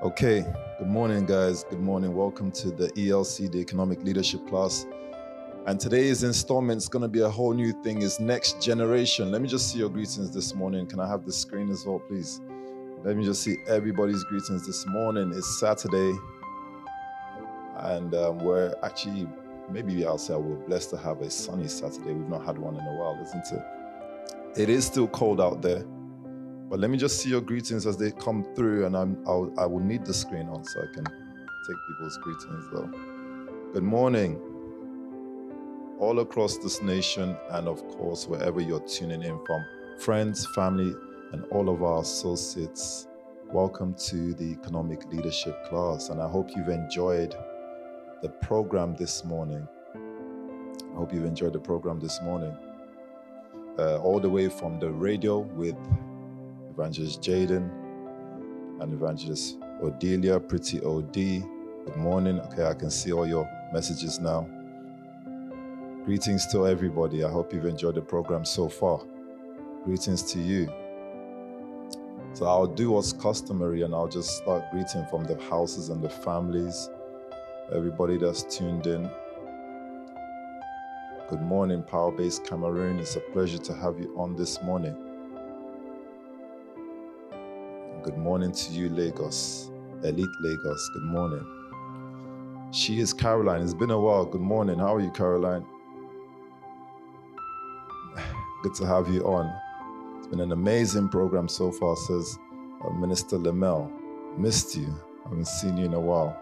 Okay, good morning, guys. Good morning. Welcome to the ELC, the Economic Leadership class. And today's installment is going to be a whole new thing. Is next generation. Let me just see your greetings this morning. Can I have the screen as well, please? Let me just see everybody's greetings this morning. It's Saturday, and um, we're actually maybe I'll say we're blessed to have a sunny Saturday. We've not had one in a while, isn't it? It is still cold out there. But let me just see your greetings as they come through, and I'm, I'll, I will need the screen on so I can take people's greetings though. Good morning, all across this nation, and of course, wherever you're tuning in from, friends, family, and all of our associates. Welcome to the Economic Leadership class, and I hope you've enjoyed the program this morning. I hope you've enjoyed the program this morning. Uh, all the way from the radio with Evangelist Jaden and Evangelist Odelia, Pretty OD. Good morning. Okay, I can see all your messages now. Greetings to everybody. I hope you've enjoyed the program so far. Greetings to you. So I'll do what's customary and I'll just start greeting from the houses and the families, everybody that's tuned in. Good morning, Power Base Cameroon. It's a pleasure to have you on this morning. Good morning to you, Lagos. Elite Lagos, good morning. She is Caroline. It's been a while. Good morning. How are you, Caroline? Good to have you on. It's been an amazing program so far, says uh, Minister Lamel. Missed you. I Haven't seen you in a while.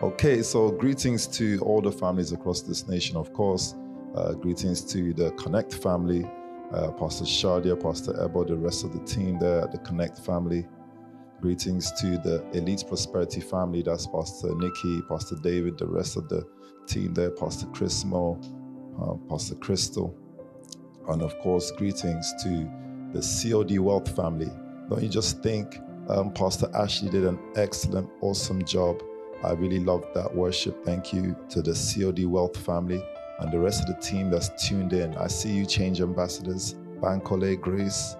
Okay, so greetings to all the families across this nation, of course. Uh, greetings to the Connect family uh, Pastor Shadia, Pastor Ebo, the rest of the team there at the Connect family. Greetings to the Elite Prosperity family. That's Pastor Nikki, Pastor David, the rest of the team there, Pastor Chris Mo, uh, Pastor Crystal. And of course, greetings to the COD Wealth family. Don't you just think um, Pastor Ashley did an excellent, awesome job? I really loved that worship. Thank you to the COD Wealth family and the rest of the team that's tuned in. I see you, Change Ambassadors, Bankole, Grace.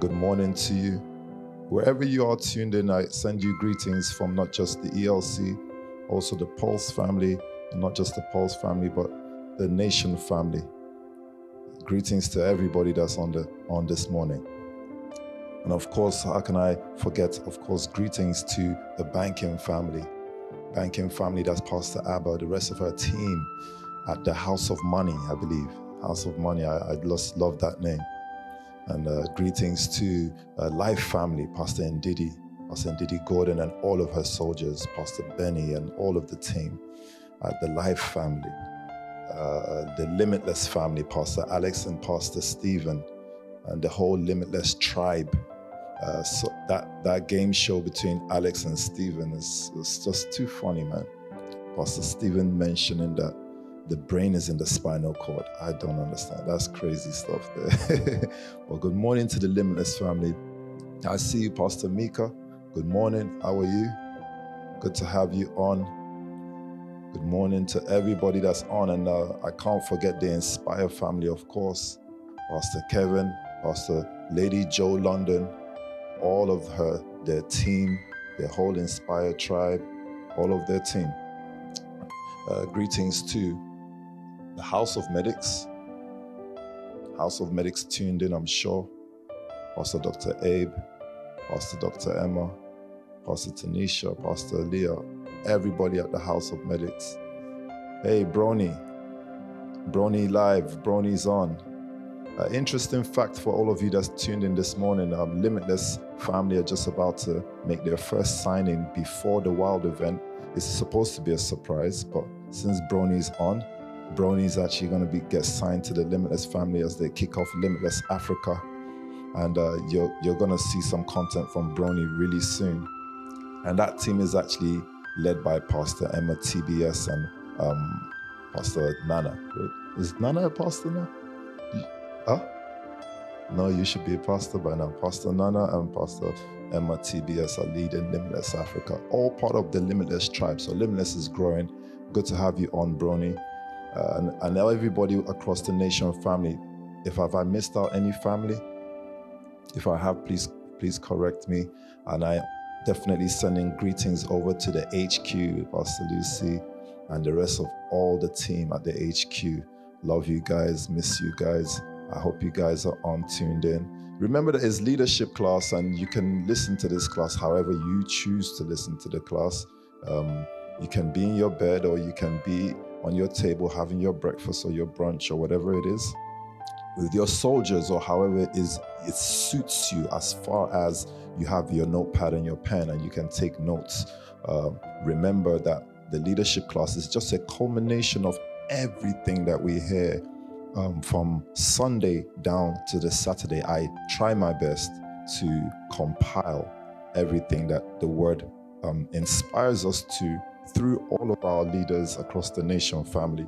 Good morning to you. Wherever you are tuned in, I send you greetings from not just the ELC, also the Pulse family, and not just the Pulse family, but the Nation family. Greetings to everybody that's on the on this morning. And of course, how can I forget, of course, greetings to the banking family. Banking family, that's Pastor Abba, the rest of her team, at the House of Money, I believe. House of Money, I, I just love that name. And uh, greetings to uh, Life Family, Pastor Ndidi, Pastor Ndidi Gordon, and all of her soldiers, Pastor Benny, and all of the team at the Life Family, uh, the Limitless Family, Pastor Alex and Pastor Stephen, and the whole Limitless tribe. Uh, so that that game show between Alex and Stephen is, is just too funny, man. Pastor Stephen mentioning that the brain is in the spinal cord. I don't understand. That's crazy stuff there. well, good morning to the Limitless family. I see you, Pastor Mika. Good morning. How are you? Good to have you on. Good morning to everybody that's on. And uh, I can't forget the Inspire family, of course. Pastor Kevin, Pastor Lady Joe London, all of her, their team, their whole Inspire tribe, all of their team. Uh, greetings to the House of Medics. House of Medics tuned in, I'm sure. Pastor Dr. Abe, Pastor Dr. Emma, Pastor Tanisha, Pastor Leah, everybody at the House of Medics. Hey, Brony. Brony live, Brony's on. Uh, interesting fact for all of you that's tuned in this morning um, Limitless family are just about to make their first signing before the Wild event. It's supposed to be a surprise, but since Brony's on, Brony is actually going to be get signed to the Limitless family as they kick off Limitless Africa, and uh, you're you're going to see some content from Brony really soon. And that team is actually led by Pastor Emma TBS and um, Pastor Nana. Is Nana a pastor now? Huh? No, you should be a pastor by now. Pastor Nana and Pastor Emma TBS are leading Limitless Africa, all part of the Limitless tribe. So Limitless is growing. Good to have you on, Brony uh, and, and everybody across the nation family. If have I missed out any family, if I have, please please correct me. And I definitely sending greetings over to the HQ, Pastor Lucy, and the rest of all the team at the HQ. Love you guys, miss you guys. I hope you guys are on tuned in. Remember that it's leadership class, and you can listen to this class however you choose to listen to the class. Um, you can be in your bed, or you can be on your table having your breakfast or your brunch or whatever it is with your soldiers or however it is it suits you as far as you have your notepad and your pen and you can take notes. Uh, remember that the leadership class is just a culmination of everything that we hear um, from sunday down to the saturday. I try my best to compile everything that the word um, inspires us to through all of our leaders across the nation family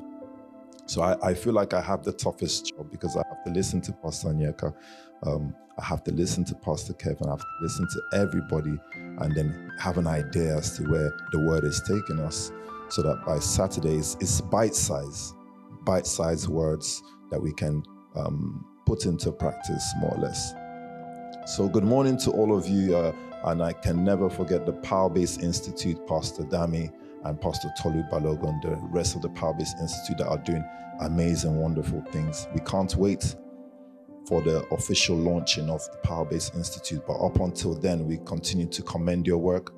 so I, I, feel like I have the toughest job because I have to listen to Pastor Nyeka. Um, I have to listen to Pastor Kevin. I have to listen to everybody and then have an idea as to where the word is taking us so that by Saturdays it's bite size, bite size words that we can um, put into practice more or less. So, good morning to all of you. Uh, and I can never forget the Power Base Institute, Pastor Dami and Pastor Tolu Balogun, the rest of the Power Base Institute that are doing amazing, wonderful things. We can't wait for the official launching of the Power Base Institute, but up until then, we continue to commend your work.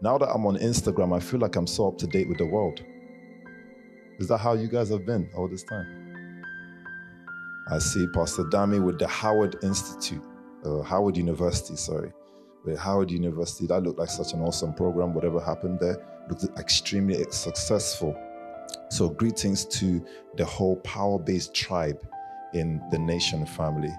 Now that I'm on Instagram, I feel like I'm so up to date with the world. Is that how you guys have been all this time? I see Pastor Dami with the Howard Institute, uh, Howard University, sorry Howard University. That looked like such an awesome program. Whatever happened there looked extremely successful. So, greetings to the whole power based tribe in the nation family.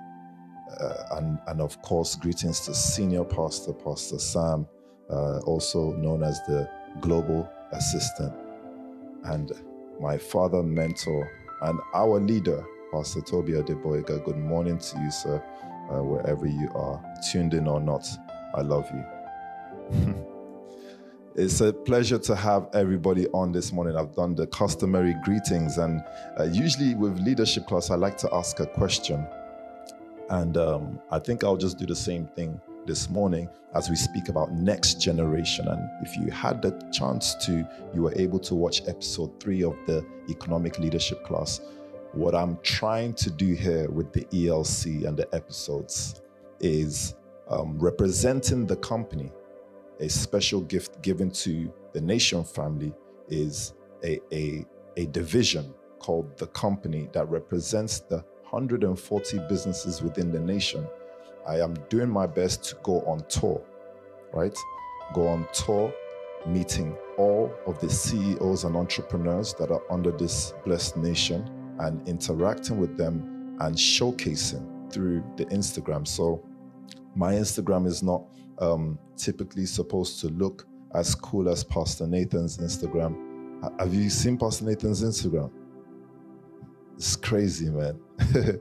Uh, and, and of course, greetings to senior pastor, Pastor Sam, uh, also known as the global assistant, and my father, mentor, and our leader, Pastor Tobi Adegboyega. Good morning to you, sir, uh, wherever you are, tuned in or not. I love you. it's a pleasure to have everybody on this morning. I've done the customary greetings, and uh, usually with leadership class, I like to ask a question. And um, I think I'll just do the same thing this morning as we speak about next generation. And if you had the chance to, you were able to watch episode three of the economic leadership class. What I'm trying to do here with the ELC and the episodes is um, representing the company, a special gift given to the nation family is a, a, a division called the company that represents the 140 businesses within the nation. I am doing my best to go on tour, right? Go on tour, meeting all of the CEOs and entrepreneurs that are under this blessed nation and interacting with them and showcasing through the Instagram. So my Instagram is not um, typically supposed to look as cool as Pastor Nathan's Instagram. Have you seen Pastor Nathan's Instagram? It's crazy, man.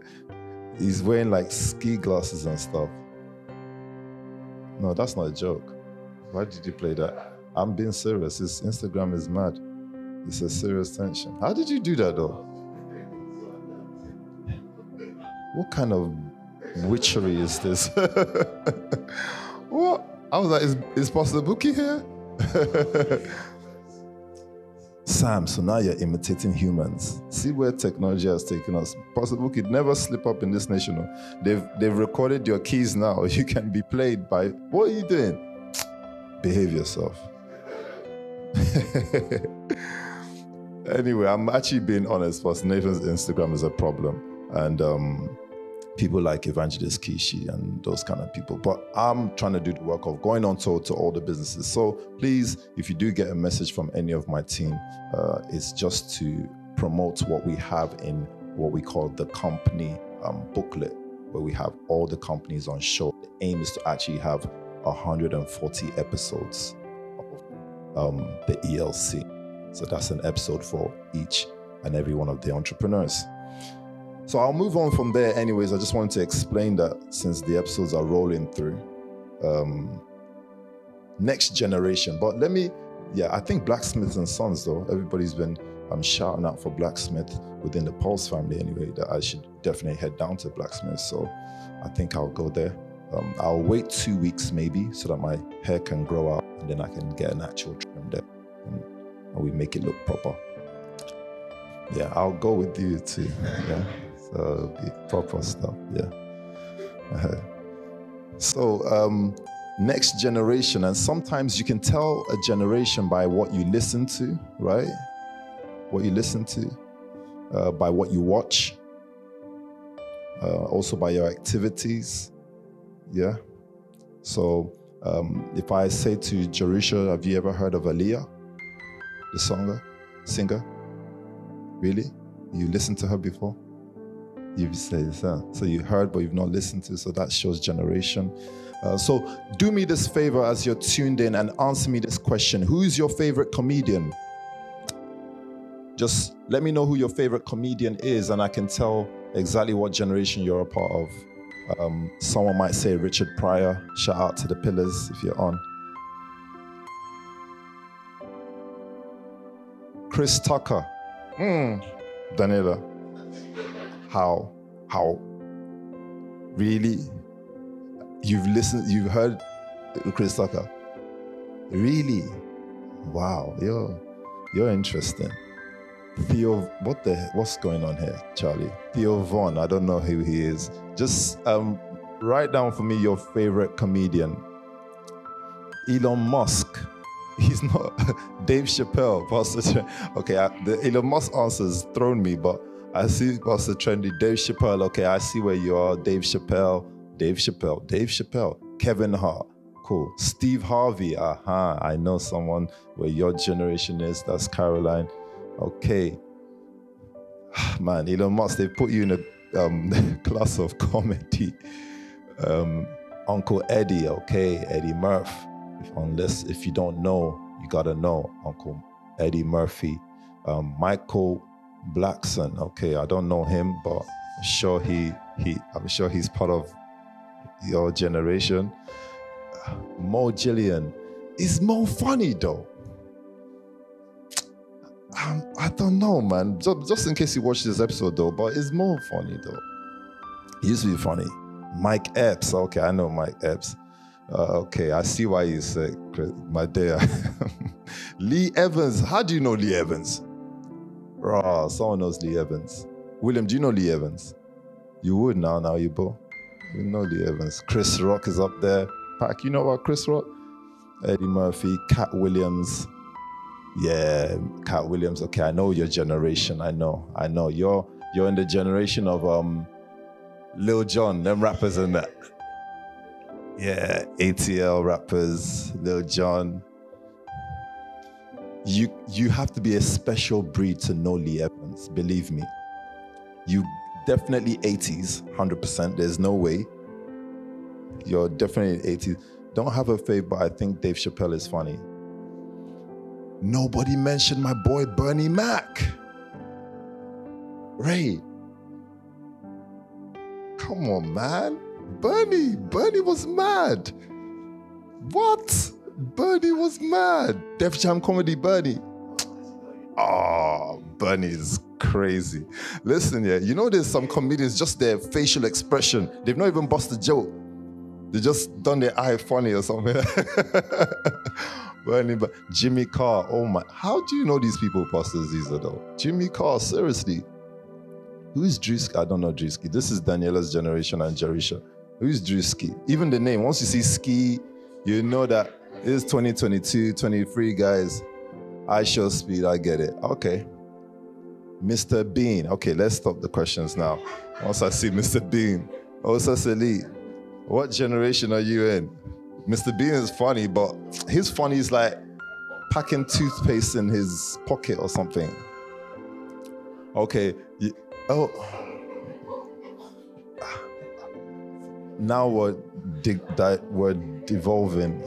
He's wearing like ski glasses and stuff. No, that's not a joke. Why did you play that? I'm being serious. His Instagram is mad. It's a serious tension. How did you do that though? What kind of witchery is this? what? I was like, is, is Pastor Bookie here? Sam, so now you're imitating humans. See where technology has taken us. Pastor Bookie, never slip up in this nation. They've they've recorded your keys now. You can be played by what are you doing? Behave yourself. anyway, I'm actually being honest. Pastor Nathan's Instagram is a problem. And um, people like Evangelist Kishi and those kind of people. But I'm trying to do the work of going on tour to all the businesses. So please, if you do get a message from any of my team, uh, it's just to promote what we have in what we call the company um, booklet, where we have all the companies on show. The aim is to actually have 140 episodes of um, the ELC. So that's an episode for each and every one of the entrepreneurs. So I'll move on from there, anyways. I just wanted to explain that since the episodes are rolling through. Um, next generation. But let me, yeah, I think Blacksmith and Sons, though, everybody's been um, shouting out for Blacksmith within the Pulse family anyway, that I should definitely head down to Blacksmith. So I think I'll go there Um, I'll wait two weeks maybe so that my hair can grow out and then I can get an actual trim there and, and we make it look proper. Yeah, I'll go with you too. Yeah, so it'll proper stuff. Yeah. so, um, next generation, and sometimes you can tell a generation by what you listen to, right? What you listen to, uh, by what you watch, uh, also by your activities. Yeah. So um, if I say to Jerusha, have you ever heard of Aaliyah, the singer? Singer? Really? You listened to her before? You've said huh? so you heard, but you've not listened to. So that shows generation. Uh, so do me this favor as you're tuned in and answer me this question: Who is your favorite comedian? Just let me know who your favorite comedian is, and I can tell exactly what generation you're a part of. Um, someone might say Richard Pryor. Shout out to the Pillars if you're on. Chris Tucker. Mm. Daniela. How? How? Really? You've listened, you've heard Chris Tucker? Really? Wow, you're you're interesting. Theo, what the what's going on here, Charlie? Theo Von, I don't know who he is. Just um, write down for me your favorite comedian. Elon Musk. He's not Dave Chappelle, Pastor. Okay, I, the Elon Musk answers thrown me, but I see Pastor Trendy, Dave Chappelle. Okay, I see where you are. Dave Chappelle, Dave Chappelle, Dave Chappelle, Kevin Hart. Cool. Steve Harvey. Aha, uh-huh. I know someone where your generation is. That's Caroline. Okay. Man, Elon Musk, they put you in a um, class of comedy. Um, Uncle Eddie, okay, Eddie Murphy. If, unless if you don't know, you gotta know Uncle Eddie Murphy. Um, Michael Blackson, okay, I don't know him, but sure he he I'm sure he's part of your generation. Mo Gilligan. Is Mo funny though? Um, I don't know, man. Just, just in case you watch this episode, though, but it's more funny, though. It used to be funny. Mike Epps. Okay, I know Mike Epps. Uh, okay, I see why you say my dear. Lee Evans. How do you know Lee Evans? Oh, someone knows Lee Evans. William, do you know Lee Evans? You would now, now you both. You know Lee Evans. Chris Rock is up there. Pack, you know about Chris Rock? Eddie Murphy, Katt Williams, yeah, Katt Williams. Okay, I know your generation. I know, I know. You're you're in the generation of um, Lil Jon, them rappers and that. Yeah, ATL rappers, Lil Jon. You you have to be a special breed to know Lee Evans. Believe me. You definitely 80s, 100%. There's no way. You're definitely 80s. Don't have a fave, but I think Dave Chappelle is funny. Nobody mentioned my boy Bernie Mac. Ray. Come on, man. Bernie. Bernie was mad. What? Bernie was mad. Def Jam comedy Bernie. Oh, ah, Bernie is crazy. Listen, yeah, you know there's some comedians, just their facial expression. They've not even busted a joke. They just done their eye funny or something. Bernie, but Jimmy Carr, oh my, how do you know these people, Pastor Ziza, though? Jimmy Carr, seriously. Who is Drewski? I don't know Drewski. This is Daniela's generation and Jerisha. Who is Drewski? Even the name, once you see ski, you know that it's 2022, 23, guys. IShowSpeed, I get it. Okay. Mr. Bean. Okay, let's stop the questions now. Once I see Mr. Bean, Osa Sali, what generation are you in? Mr. Bean is funny, but his funny is like packing toothpaste in his pocket or something. Okay. Oh. Now we're, di- we're devolving.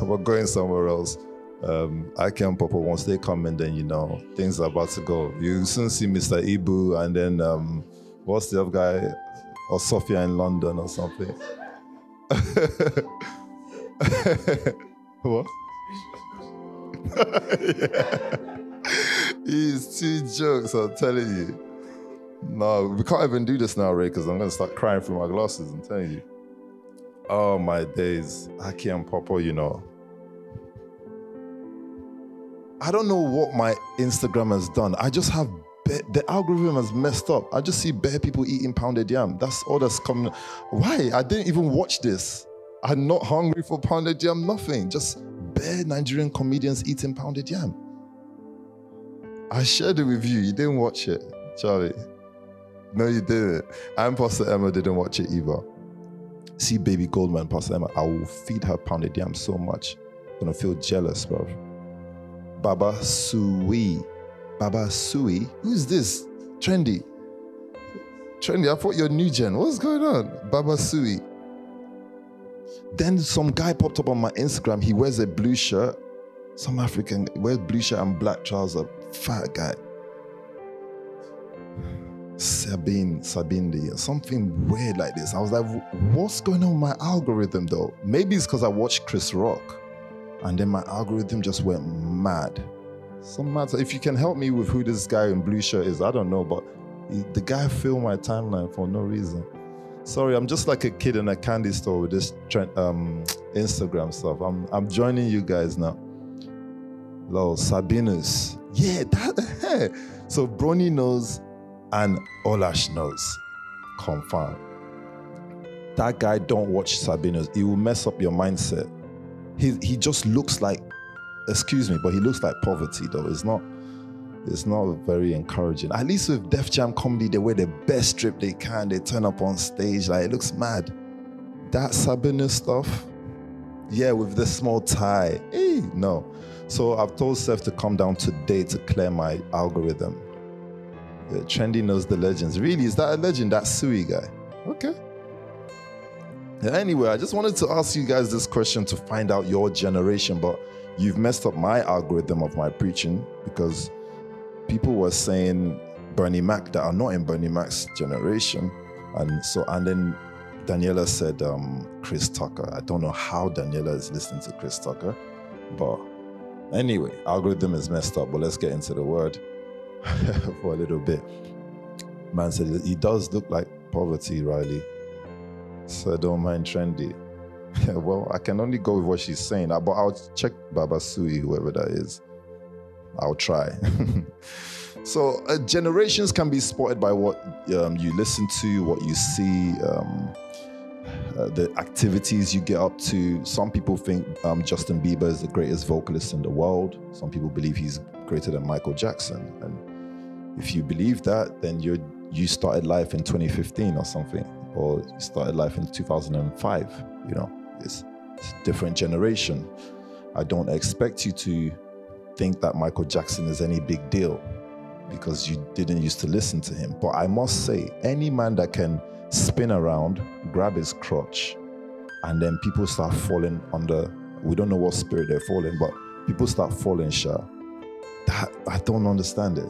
We're going somewhere else. Um, I can Papa once they come in, then you know things are about to go. You soon see Mr. Ibu, and then um, what's the other guy, or Sophia in London or something. what? yeah. He's two jokes, I'm telling you. No, we can't even do this now, Ray, because I'm going to start crying through my glasses, I'm telling you. Oh my days. Aki and Pawpaw, you know. I don't know what my Instagram has done. I just have the algorithm has messed up. I just see bare people eating pounded yam. That's all that's coming. Why? I didn't even watch this. I'm not hungry for pounded yam, nothing. Just bare Nigerian comedians eating pounded yam. I shared it with you. You didn't watch it, Charlie. No, you didn't. And Pastor Emma didn't watch it either. See Baby Goldman, Pastor Emma, I will feed her pounded yam so much. I'm gonna feel jealous, bro. Baba Sui. Baba Sui? Who's this? Trendy. Trendy, I thought you're new gen. What's going on? Baba Sui. Then some guy popped up on my Instagram. He wears a blue shirt. Some African wears blue shirt and black trousers. Fat guy. Sabine, Sabindi, something weird like this. I was like, what's going on with my algorithm though? Maybe it's because I watched Chris Rock and then my algorithm just went mad. Some matter. If you can help me with who this guy in blue shirt is, I don't know, but he, the guy filled my timeline for no reason. Sorry, I'm just like a kid in a candy store with this trend, um, Instagram stuff. I'm I'm joining you guys now. Lol, Sabinus. Yeah, that. so Brony knows and Olash knows. Confirm. That guy don't watch Sabinus. He will mess up your mindset. He he just looks like, excuse me, but he looks like poverty though. It's not it's not very encouraging. At least with Def Jam comedy, they wear the best strip they can. They turn up on stage like it looks mad. That Sabinus stuff, yeah, with the small tie, eh, no. So I've told Seth to come down today to clear my algorithm. Trendy knows the legends. Really, is that a legend? That Sui guy? Okay. Anyway, I just wanted to ask you guys this question to find out your generation, but you've messed up my algorithm of my preaching because people were saying Bernie Mac that are not in Bernie Mac's generation. And so, and then Daniela said um, Chris Tucker. I don't know how Daniela is listening to Chris Tucker, but anyway, algorithm is messed up. But let's get into the word for a little bit. Man said he does look like poverty, Riley. So I don't mind trendy. well, I can only go with what she's saying, but I'll check Baba Sui, whoever that is. I'll try. so uh, generations can be spotted by what um, you listen to, what you see, um, uh, the activities you get up to. Some people think um, Justin Bieber is the greatest vocalist in the world. Some people believe he's greater than Michael Jackson. And if you believe that, then you you started life in 2015 or something, or you started life in 2005. You know, it's, it's a different generation. I don't expect you to think that Michael Jackson is any big deal because you didn't used to listen to him. But I must say, any man that can spin around, grab his crotch, and then people start falling under, we don't know what spirit they're falling, but people start falling sure. That I don't understand it.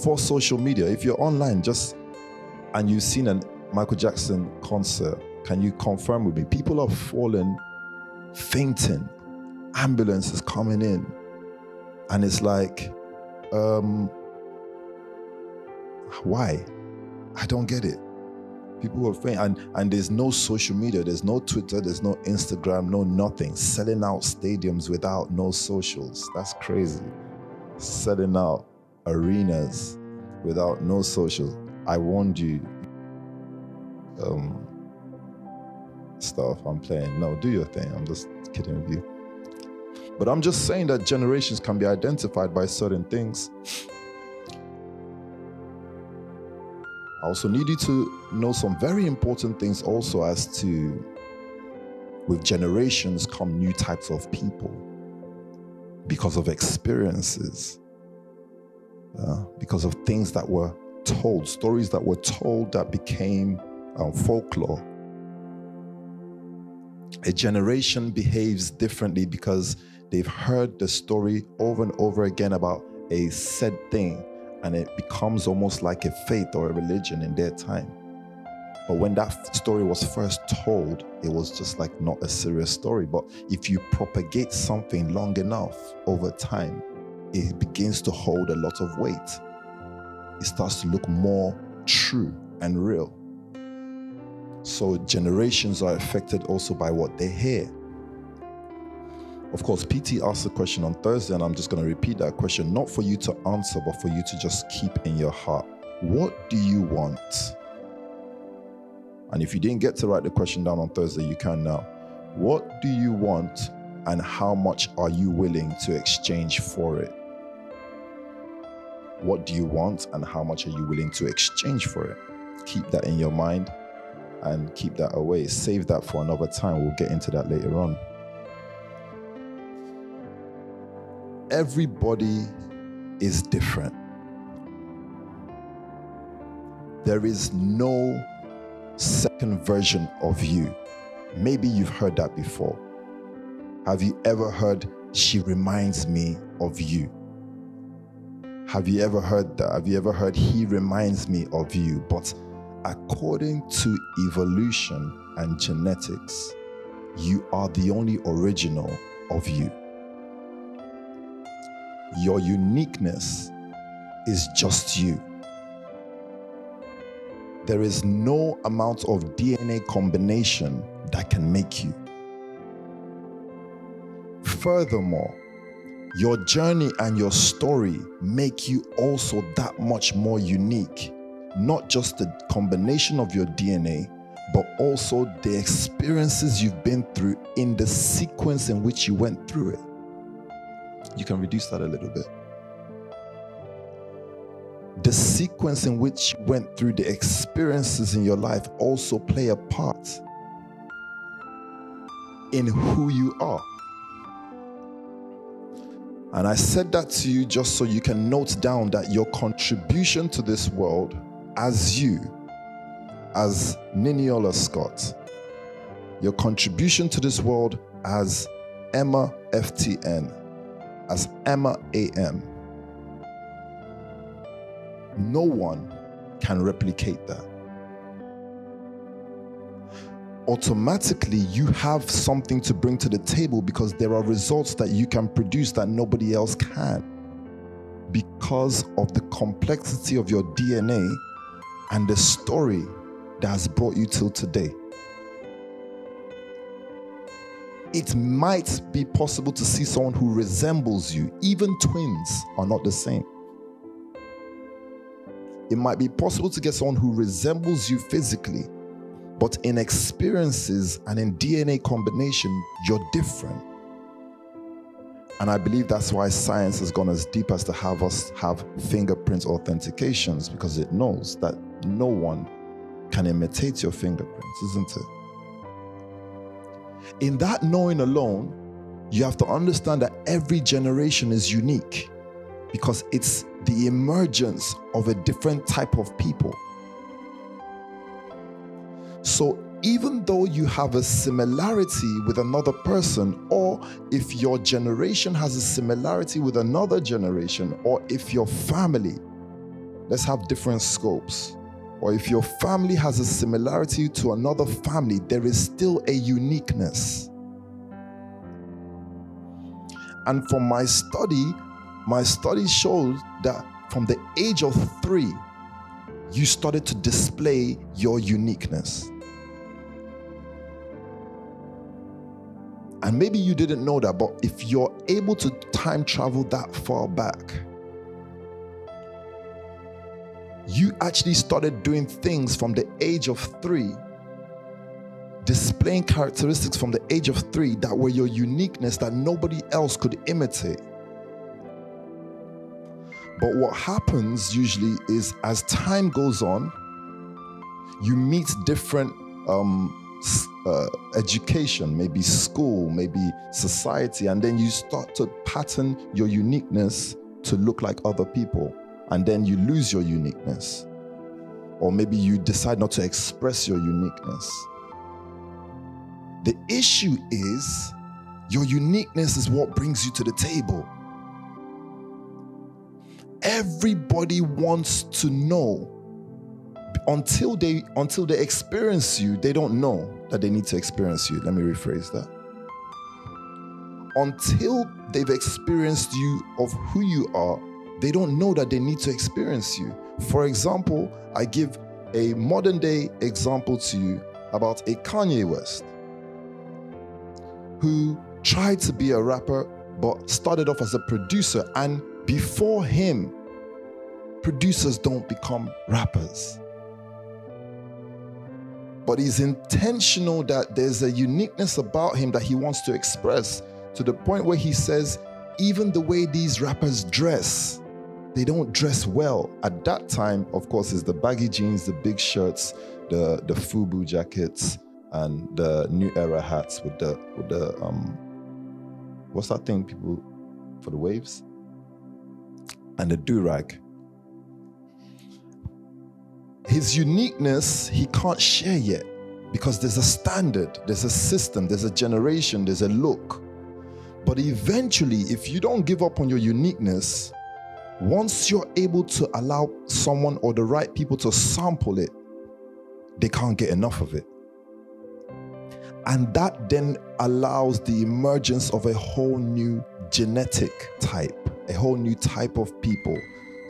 Before social media, if you're online, just and you've seen a Michael Jackson concert, can you confirm with me? People are falling, fainting, ambulance is coming in. And it's like um why? I don't get it. People are faint and and there's no social media there's no twitter there's no instagram no nothing. Selling out stadiums without no socials. That's crazy. Selling out arenas without no social. i warned you um stuff. I'm playing. No do your thing. I'm just kidding with you. But I'm just saying that generations can be identified by certain things. I also need you to know some very important things also as to with generations come new types of people because of experiences, uh, because of things that were told, stories that were told that became um, folklore. A generation behaves differently because They've heard the story over and over again about a said thing, and it becomes almost like a faith or a religion in their time. But when that story was first told, it was just like not a serious story. But if you propagate something long enough over time, it begins to hold a lot of weight. It starts to look more true and real. So generations are affected also by what they hear. Of course, PT asked the question on Thursday, and I'm just going to repeat that question, not for you to answer, but for you to just keep in your heart. What do you want? And if you didn't get to write the question down on Thursday, you can now. What do you want, and how much are you willing to exchange for it? What do you want, and how much are you willing to exchange for it? Keep that in your mind and keep that away. Save that for another time. We'll get into that later on. everybody is different. There is no second version of you. Maybe you've heard that before. Have you ever heard, she reminds me of you? Have you ever heard that? Have you ever heard, he reminds me of you? But according to evolution and genetics, you are the only original of you. Your uniqueness is just you. There is no amount of DNA combination that can make you. Furthermore, your journey and your story make you also that much more unique. Not just the combination of your DNA, but also the experiences you've been through in the sequence in which you went through it you can reduce that a little bit. The sequence in which you went through the experiences in your life also play a part in who you are. And I said that to you just so you can note down that your contribution to this world as you, as Niniola Scott, your contribution to this world as Emma FTN, as Emma AM. No one can replicate that. Automatically, you have something to bring to the table because there are results that you can produce that nobody else can because of the complexity of your DNA and the story that has brought you till today. it might be possible to see someone who resembles you. Even twins are not the same. It might be possible to get someone who resembles you physically, but in experiences and in DNA combination, you're different. And I believe that's why science has gone as deep as to have us have fingerprint authentications because it knows that no one can imitate your fingerprints, isn't it? In that knowing alone, you have to understand that every generation is unique because it's the emergence of a different type of people. So, even though you have a similarity with another person, or if your generation has a similarity with another generation, or if your family, let's have different scopes or if your family has a similarity to another family, there is still a uniqueness. And from my study, my study shows that from the age of three, you started to display your uniqueness. And maybe you didn't know that, but if you're able to time travel that far back, you actually started doing things from the age of three, displaying characteristics from the age of three that were your uniqueness that nobody else could imitate. But what happens usually is as time goes on, you meet different um, uh, education, maybe school, maybe society, and then you start to pattern your uniqueness to look like other people and then you lose your uniqueness. Or maybe you decide not to express your uniqueness. The issue is your uniqueness is what brings you to the table. Everybody wants to know until they until they experience you, they don't know that they need to experience you. Let me rephrase that. Until they've experienced you of who you are, they don't know that they need to experience you. For example, I give a modern day example to you about a Kanye West who tried to be a rapper but started off as a producer. And before him, producers don't become rappers. But he's intentional that there's a uniqueness about him that he wants to express to the point where he says, even the way these rappers dress, they don't dress well. At that time, of course, is the baggy jeans, the big shirts, the the FUBU jackets, and the new era hats with the with the um what's that thing people for the waves? And the do-rag. His uniqueness he can't share yet because there's a standard, there's a system, there's a generation, there's a look. But eventually, if you don't give up on your uniqueness, once you're able to allow someone or the right people to sample it, they can't get enough of it. And that then allows the emergence of a whole new genetic type, a whole new type of people.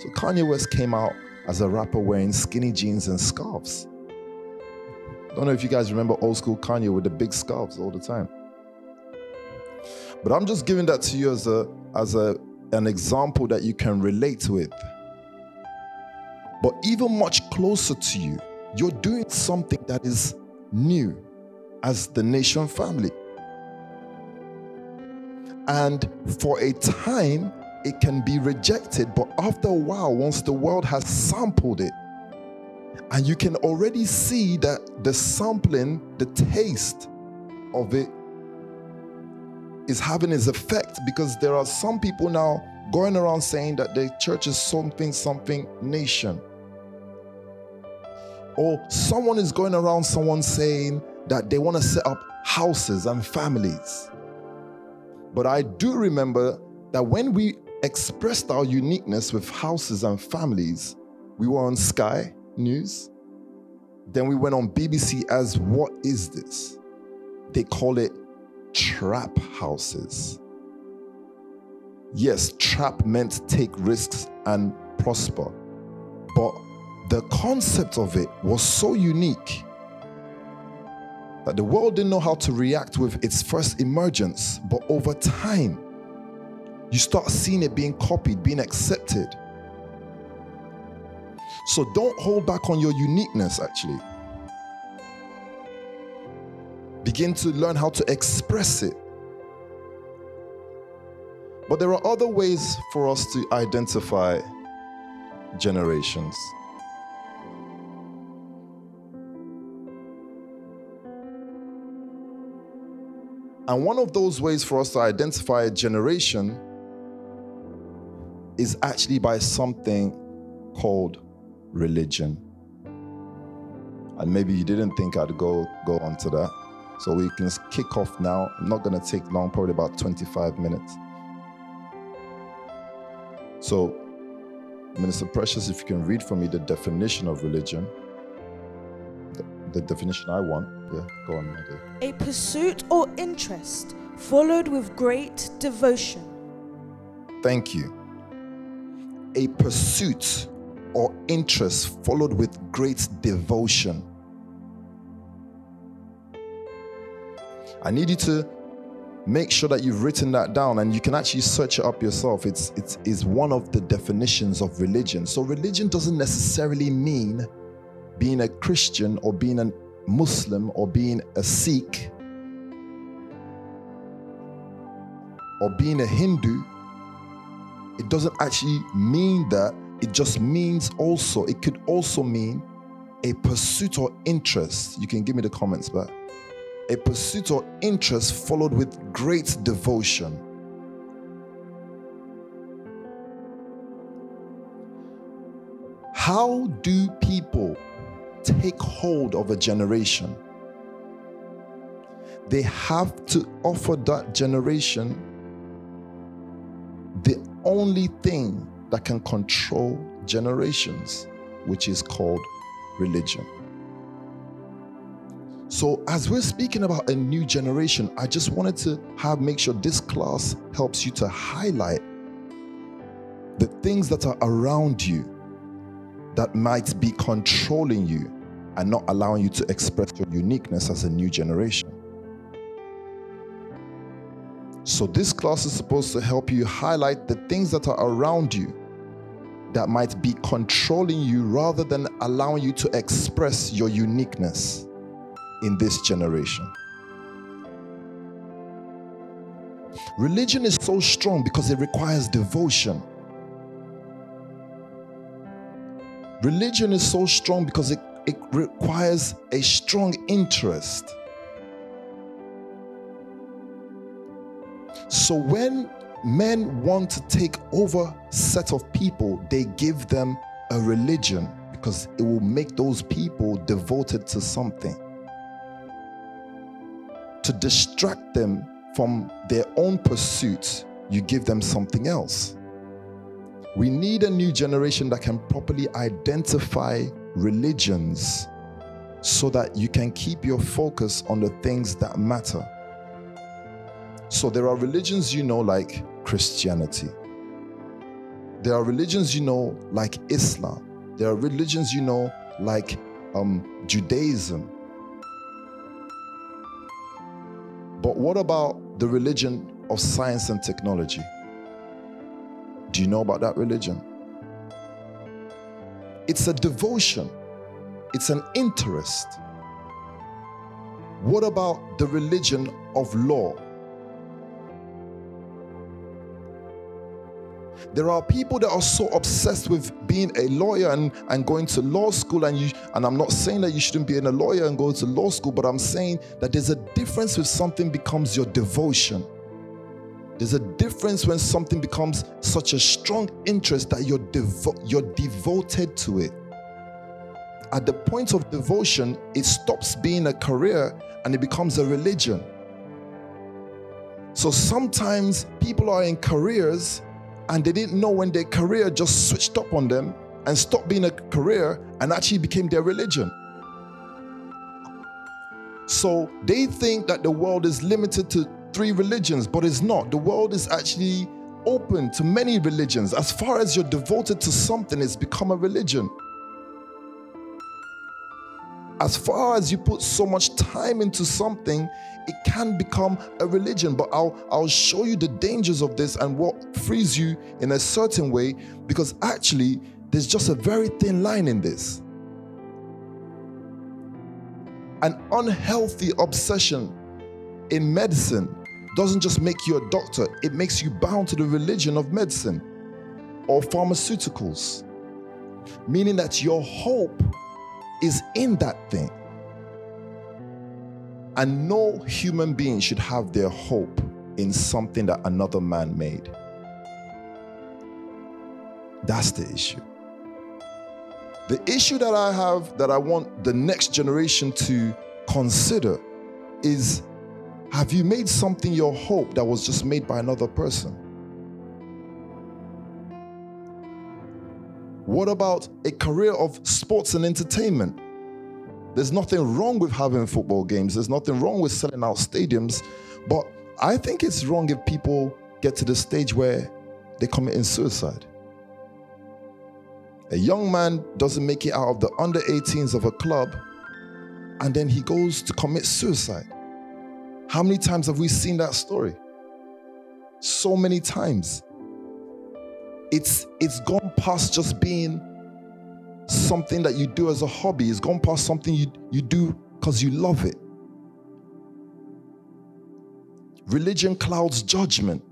So Kanye West came out as a rapper wearing skinny jeans and scarves. I Don't know if you guys remember old school Kanye with the big scarves all the time. But I'm just giving that to you as a as a an example that you can relate with. But even much closer to you, you're doing something that is new as the nation family. And for a time, it can be rejected, but after a while, once the world has sampled it, and you can already see that the sampling, the taste of it is having its effect because there are some people now going around saying that the church is something, something nation. Or someone is going around, someone saying that they want to set up houses and families. But I do remember that when we expressed our uniqueness with houses and families, we were on Sky News. Then we went on BBC as What is this? They call it trap houses. Yes, trap meant take risks and prosper. But the concept of it was so unique that the world didn't know how to react with its first emergence. But over time, you start seeing it being copied, being accepted. So don't hold back on your uniqueness, actually. Begin to learn how to express it. But there are other ways for us to identify generations. And one of those ways for us to identify a generation is actually by something called religion. And maybe you didn't think I'd go go on to that. So we can kick off now. I'm not going to take long, probably about 25 minutes. So, Minister Precious, if you can read for me the definition of religion, the, the definition I want. Yeah, go on, my dear. A pursuit or interest followed with great devotion. Thank you. A pursuit or interest followed with great devotion. I need you to make sure that you've written that down and you can actually search it up yourself. It's it's is one of the definitions of religion. So religion doesn't necessarily mean being a Christian or being a Muslim or being a Sikh or being a Hindu. It doesn't actually mean that. It just means also, it could also mean a pursuit or interest. You can give me the comments back a pursuit or interest followed with great devotion. How do people take hold of a generation? They have to offer that generation the only thing that can control generations, which is called religion. So, as we're speaking about a new generation, I just wanted to have make sure this class helps you to highlight the things that are around you that might be controlling you and not allowing you to express your uniqueness as a new generation. So, this class is supposed to help you highlight the things that are around you that might be controlling you rather than allowing you to express your uniqueness in this generation. Religion is so strong because it requires devotion. Religion is so strong because it, it requires a strong interest. So when men want to take over set of people, they give them a religion because it will make those people devoted to something. To distract them from their own pursuits, you give them something else. We need a new generation that can properly identify religions so that you can keep your focus on the things that matter. So there are religions you know, like Christianity. There are religions you know, like Islam. There are religions you know, like um, Judaism. But what about the religion of science and technology? Do you know about that religion? It's a devotion, it's an interest. What about the religion of law? There are people that are so obsessed with being a lawyer and, and going to law school, and you and I'm not saying that you shouldn't be in a lawyer and go to law school, but I'm saying that there's a difference when something becomes your devotion. There's a difference when something becomes such a strong interest that you're devo- you're devoted to it. At the point of devotion, it stops being a career and it becomes a religion. So sometimes people are in careers and they didn't know when their career just switched up on them and stopped being a career and actually became their religion. So they think that the world is limited to three religions, but it's not. The world is actually open to many religions. As far as you're devoted to something, it's become a religion. As far as you put so much time into something, it can become a religion. But I'll, I'll show you the dangers of this and what frees you in a certain way because actually, there's just a very thin line in this. An unhealthy obsession in medicine doesn't just make you a doctor, it makes you bound to the religion of medicine or pharmaceuticals, meaning that your hope is in that thing. And no human being should have their hope in something that another man made. That's the issue. The issue that I have that I want the next generation to consider is have you made something your hope that was just made by another person? What about a career of sports and entertainment? There's nothing wrong with having football games, there's nothing wrong with selling out stadiums, but I think it's wrong if people get to the stage where they're committing suicide. A young man doesn't make it out of the under 18s of a club and then he goes to commit suicide. How many times have we seen that story? So many times. It's it's gone past just being something that you do as a hobby. It's gone past something you, you do because you love it. Religion clouds judgment.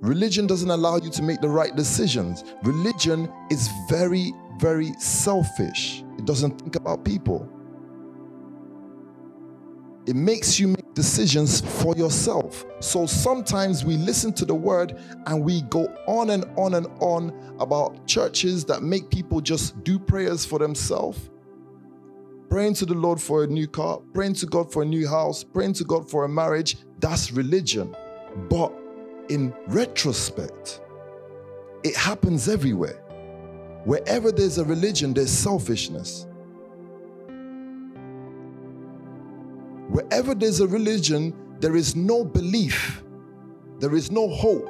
Religion doesn't allow you to make the right decisions. Religion is very, very selfish. It doesn't think about people. It makes you make decisions for yourself. So sometimes we listen to the word and we go on and on and on about churches that make people just do prayers for themselves. Praying to the Lord for a new car, praying to God for a new house, praying to God for a marriage. That's religion. But in retrospect, it happens everywhere. Wherever there's a religion, there's selfishness. Wherever there's a religion, there is no belief, there is no hope,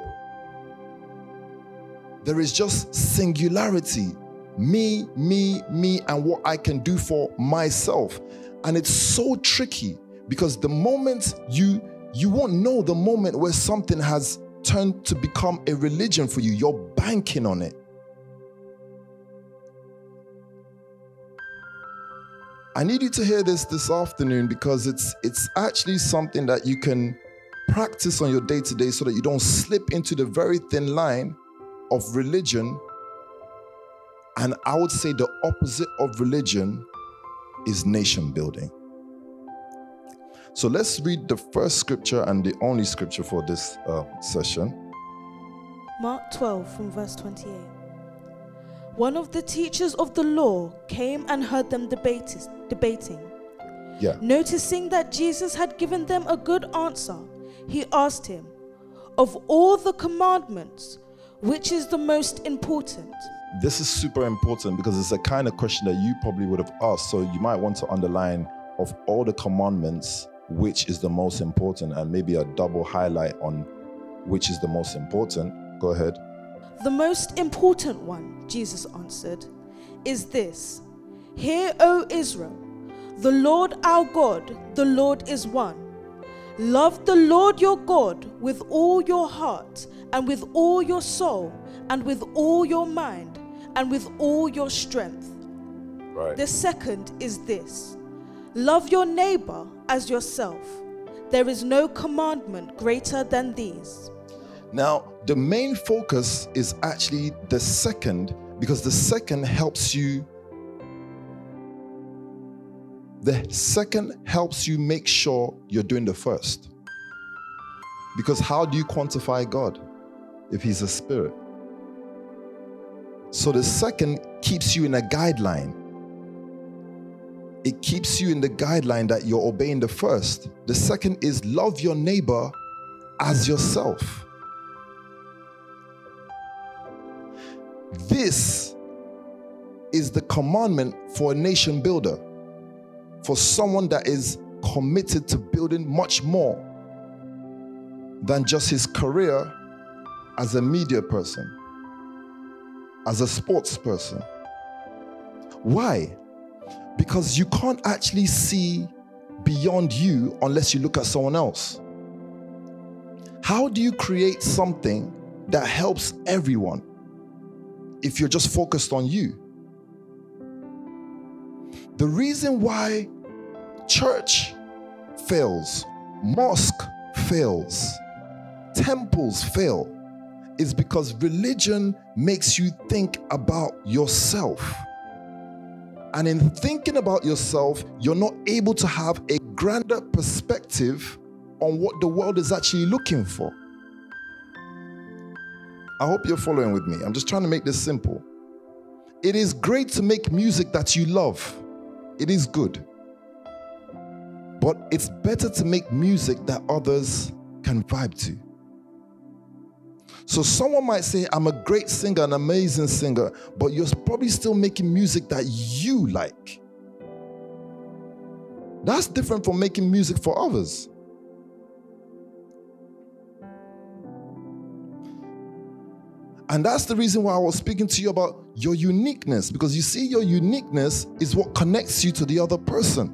there is just singularity, me, me, me, and what I can do for myself. And it's so tricky because the moment you you won't know the moment where something has turned to become a religion for you. You're banking on it. I need you to hear this this afternoon because it's it's actually something that you can practice on your day to day so that you don't slip into the very thin line of religion. And I would say the opposite of religion is nation building. So let's read the first scripture and the only scripture for this uh, session. Mark 12 from verse 28. One of the teachers of the law came and heard them debatis- debating. Yeah. Noticing that Jesus had given them a good answer, he asked him, Of all the commandments, which is the most important? This is super important because it's a kind of question that you probably would have asked. So you might want to underline of all the commandments, which is the most important, and maybe a double highlight on which is the most important. Go ahead. The most important one, Jesus answered, is this Hear, O Israel, the Lord our God, the Lord is one. Love the Lord your God with all your heart, and with all your soul, and with all your mind, and with all your strength. Right. The second is this Love your neighbor as yourself. There is no commandment greater than these. Now, the main focus is actually the second because the second helps you. The second helps you make sure you're doing the first. Because how do you quantify God if He's a spirit? So the second keeps you in a guideline. It keeps you in the guideline that you're obeying the first. The second is love your neighbor as yourself. This is the commandment for a nation builder, for someone that is committed to building much more than just his career as a media person, as a sports person. Why? Because you can't actually see beyond you unless you look at someone else. How do you create something that helps everyone? If you're just focused on you. The reason why church fails, mosque fails, temples fail is because religion makes you think about yourself. And in thinking about yourself, you're not able to have a grander perspective on what the world is actually looking for. I hope you're following with me. I'm just trying to make this simple. It is great to make music that you love, it is good. But it's better to make music that others can vibe to. So someone might say, I'm a great singer, an amazing singer, but you're probably still making music that you like. That's different from making music for others. And that's the reason why I was speaking to you about your uniqueness, because you see, your uniqueness is what connects you to the other person.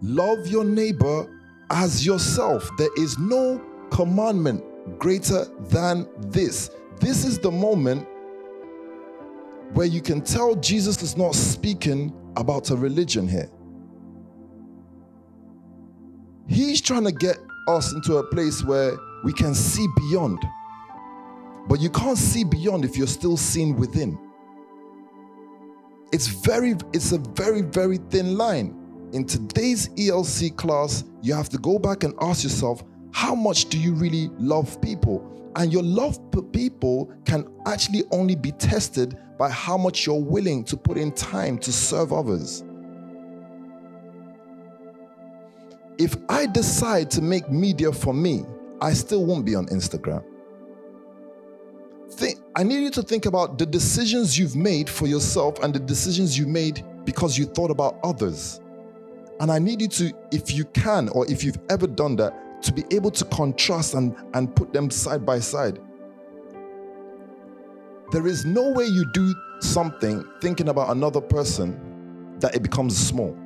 Love your neighbor as yourself. There is no commandment greater than this. This is the moment where you can tell Jesus is not speaking about a religion here. He's trying to get us into a place where we can see beyond. But you can't see beyond if you're still seen within. It's very, it's a very, very thin line. In today's ELC class, you have to go back and ask yourself, how much do you really love people? And your love for people can actually only be tested by how much you're willing to put in time to serve others. If I decide to make media for me, I still won't be on Instagram. Think, I need you to think about the decisions you've made for yourself and the decisions you made because you thought about others. And I need you to, if you can, or if you've ever done that, to be able to contrast and, and put them side by side. There is no way you do something thinking about another person that it becomes small,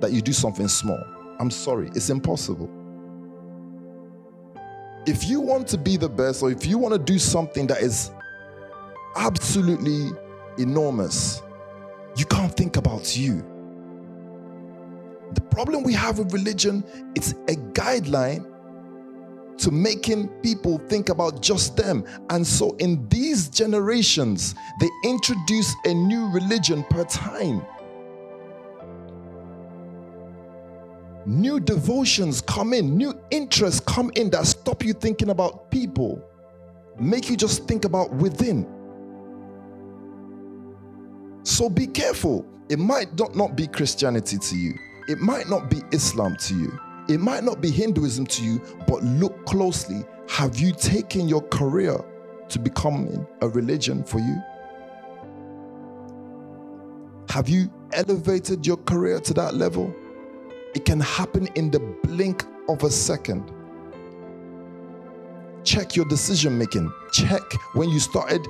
that you do something small. I'm sorry, it's impossible. If you want to be the best, or if you want to do something that is absolutely enormous, you can't think about you. The problem we have with religion, it's a guideline to making people think about just them. And so in these generations, they introduce a new religion per time. New devotions come in, new interests come in that stop you thinking about people, make you just think about within. So be careful. It might not, not be Christianity to you, it might not be Islam to you. It might not be Hinduism to you, but look closely. Have you taken your career to becoming a religion for you? Have you elevated your career to that level? It can happen in the blink of a second. Check your decision making. Check when you started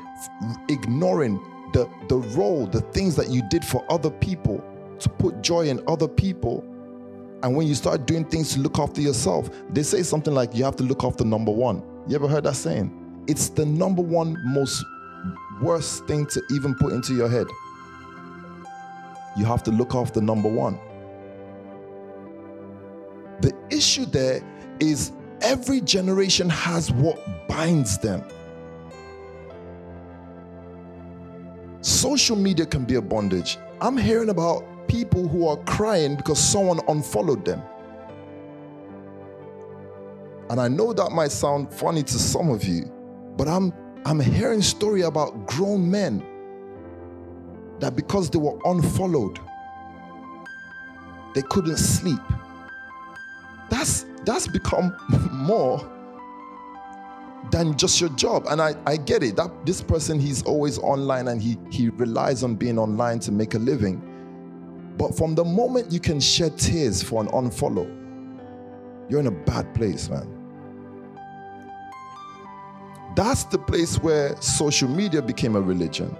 ignoring the, the role, the things that you did for other people to put joy in other people and when you start doing things to look after yourself, they say something like you have to look after number one. You ever heard that saying? It's the number one most worst thing to even put into your head. You have to look after number one. The issue there is every generation has what binds them. Social media can be a bondage. I'm hearing about people who are crying because someone unfollowed them. And I know that might sound funny to some of you, but I'm I'm hearing story about grown men that because they were unfollowed, they couldn't sleep. That's that's become more than just your job. And I, I get it. That this person he's always online and he he relies on being online to make a living. But from the moment you can shed tears for an unfollow, you're in a bad place, man. That's the place where social media became a religion.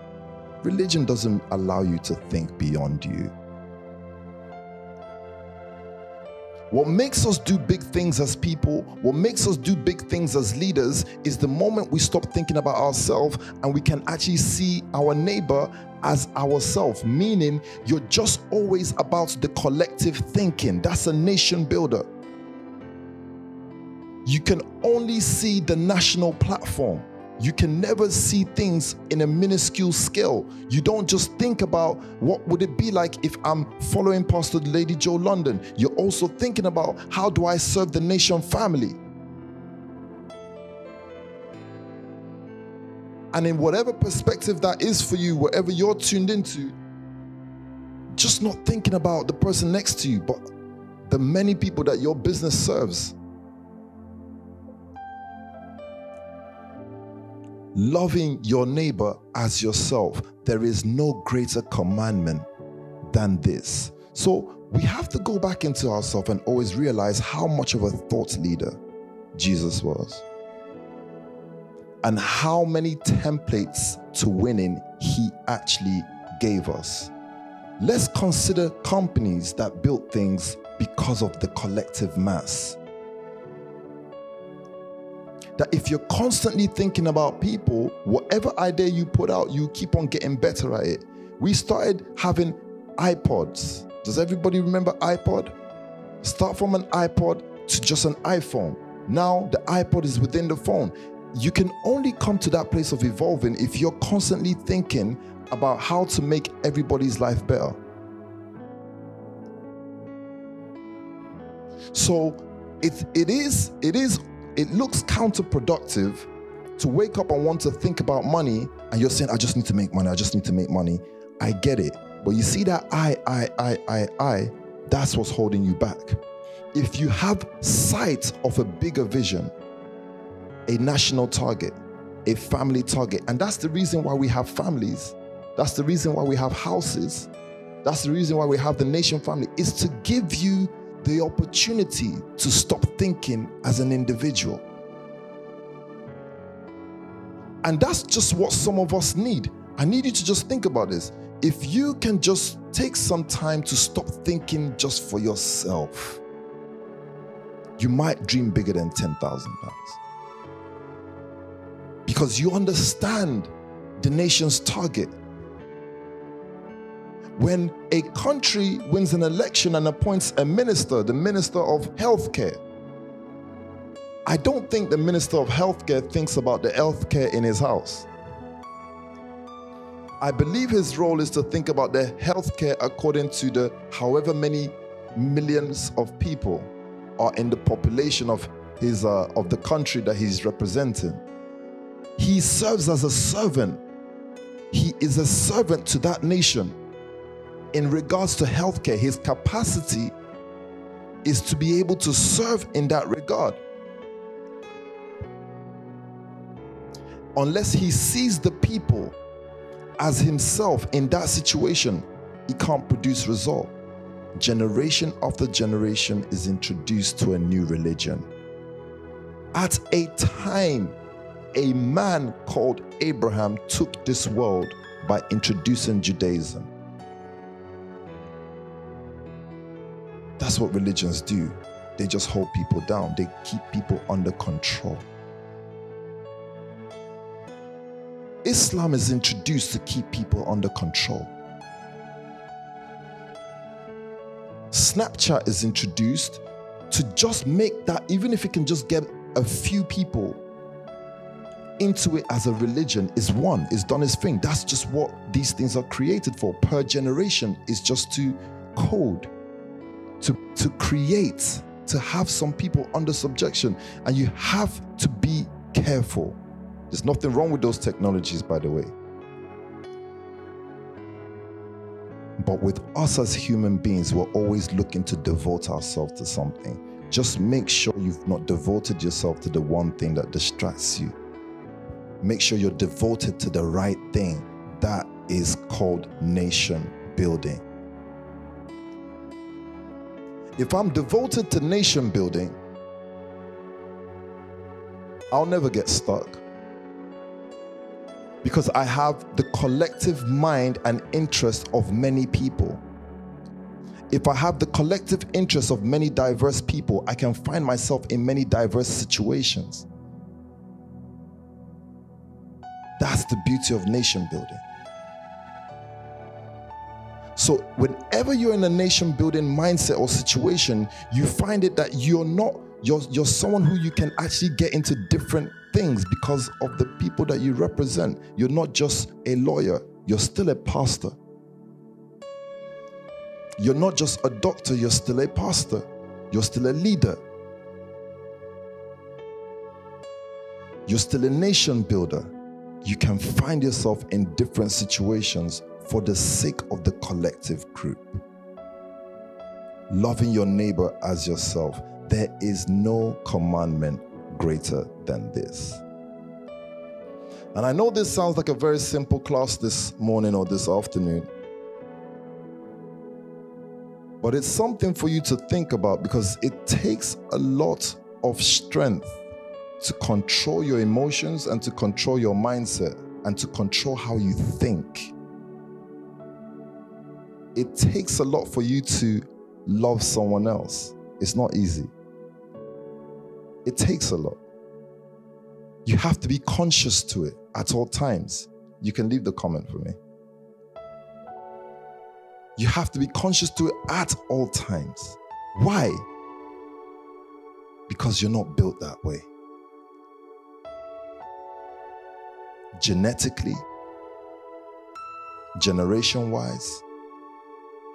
Religion doesn't allow you to think beyond you. What makes us do big things as people, what makes us do big things as leaders, is the moment we stop thinking about ourselves and we can actually see our neighbor as ourselves, meaning you're just always about the collective thinking. That's a nation builder. You can only see the national platform. You can never see things in a minuscule scale. You don't just think about what would it be like if I'm following Pastor Lady Joe London. You're also thinking about how do I serve the nation family? And in whatever perspective that is for you, wherever you're tuned into, just not thinking about the person next to you, but the many people that your business serves. Loving your neighbor as yourself. There is no greater commandment than this. So we have to go back into ourselves and always realize how much of a thought leader Jesus was and how many templates to winning he actually gave us. Let's consider companies that built things because of the collective mass that if you're constantly thinking about people, whatever idea you put out, you keep on getting better at it. We started having iPods. Does everybody remember iPod? Start from an iPod to just an iPhone. Now the iPod is within the phone. You can only come to that place of evolving if you're constantly thinking about how to make everybody's life better. So it, it is it is it looks counterproductive to wake up and want to think about money and you're saying, I just need to make money, I just need to make money. I get it. But you see that I, I, I, I, I, that's what's holding you back. If you have sight of a bigger vision, a national target, a family target, and that's the reason why we have families, that's the reason why we have houses, that's the reason why we have the nation family, is to give you the opportunity to stop thinking as an individual. And that's just what some of us need. I need you to just think about this. If you can just take some time to stop thinking just for yourself, you might dream bigger than 10,000 pounds. Because you understand the nation's target. When a country wins an election and appoints a minister, the minister of healthcare, I don't think the minister of healthcare thinks about the healthcare in his house. I believe his role is to think about the healthcare according to the however many millions of people are in the population of his uh, of the country that he's representing. He serves as a servant. He is a servant to that nation. In regards to healthcare, his capacity is to be able to serve in that regard. Unless he sees the people as himself in that situation, he can't produce result. Generation after generation is introduced to a new religion. At a time, a man called Abraham took this world by introducing Judaism. That's what religions do. They just hold people down, they keep people under control. Islam is introduced to keep people under control. Snapchat is introduced to just make that, even if it can just get a few people into it as a religion, is one, is done its thing. That's just what these things are created for. Per generation is just to code, to, to create, to have some people under subjection. And you have to be careful. There's nothing wrong with those technologies, by the way. But with us as human beings, we're always looking to devote ourselves to something. Just make sure you've not devoted yourself to the one thing that distracts you. Make sure you're devoted to the right thing. That is called nation building. If I'm devoted to nation building, I'll never get stuck because I have the collective mind and interest of many people. If I have the collective interest of many diverse people, I can find myself in many diverse situations. That's the beauty of nation building. So, whenever you're in a nation building mindset or situation, you find it that you're not, you're, you're someone who you can actually get into different things because of the people that you represent. You're not just a lawyer, you're still a pastor. You're not just a doctor, you're still a pastor. You're still a leader. You're still a nation builder. You can find yourself in different situations for the sake of the collective group. Loving your neighbor as yourself. There is no commandment greater than this. And I know this sounds like a very simple class this morning or this afternoon, but it's something for you to think about because it takes a lot of strength to control your emotions and to control your mindset and to control how you think. It takes a lot for you to love someone else. It's not easy. It takes a lot. You have to be conscious to it at all times. You can leave the comment for me. You have to be conscious to it at all times. Why? Because you're not built that way. Genetically, generation wise,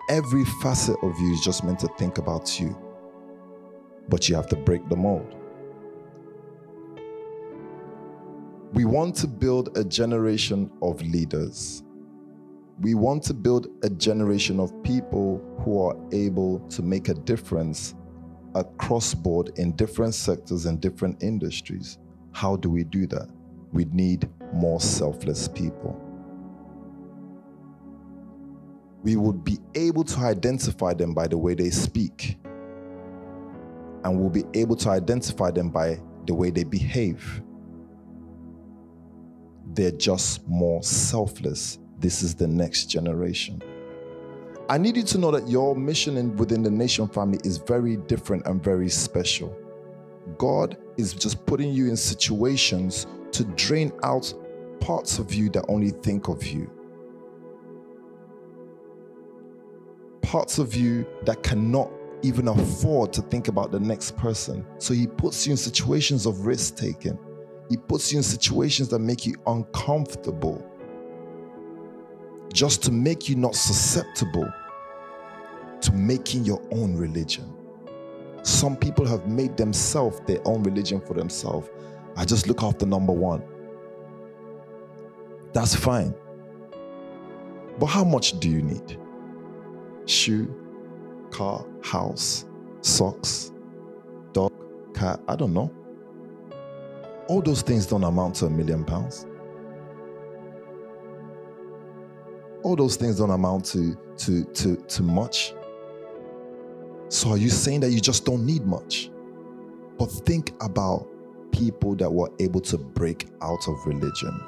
every facet of you is just meant to think about you. But you have to break the mold. We want to build a generation of leaders. We want to build a generation of people who are able to make a difference across board in different sectors and different industries. How do we do that? We need more selfless people. We would be able to identify them by the way they speak. And we'll be able to identify them by the way they behave they're just more selfless. This is the next generation. I need you to know that your mission in, within the nation family is very different and very special. God is just putting you in situations to drain out parts of you that only think of you. Parts of you that cannot even afford to think about the next person. So he puts you in situations of risk taking. He puts you in situations that make you uncomfortable just to make you not susceptible to making your own religion. Some people have made themselves their own religion for themselves. I just look after number one. That's fine. But how much do you need? Shoe, car, house, socks, dog, cat, I don't know. All those things don't amount to a million pounds. All those things don't amount to, to, to, to much. So are you saying that you just don't need much? But think about people that were able to break out of religion.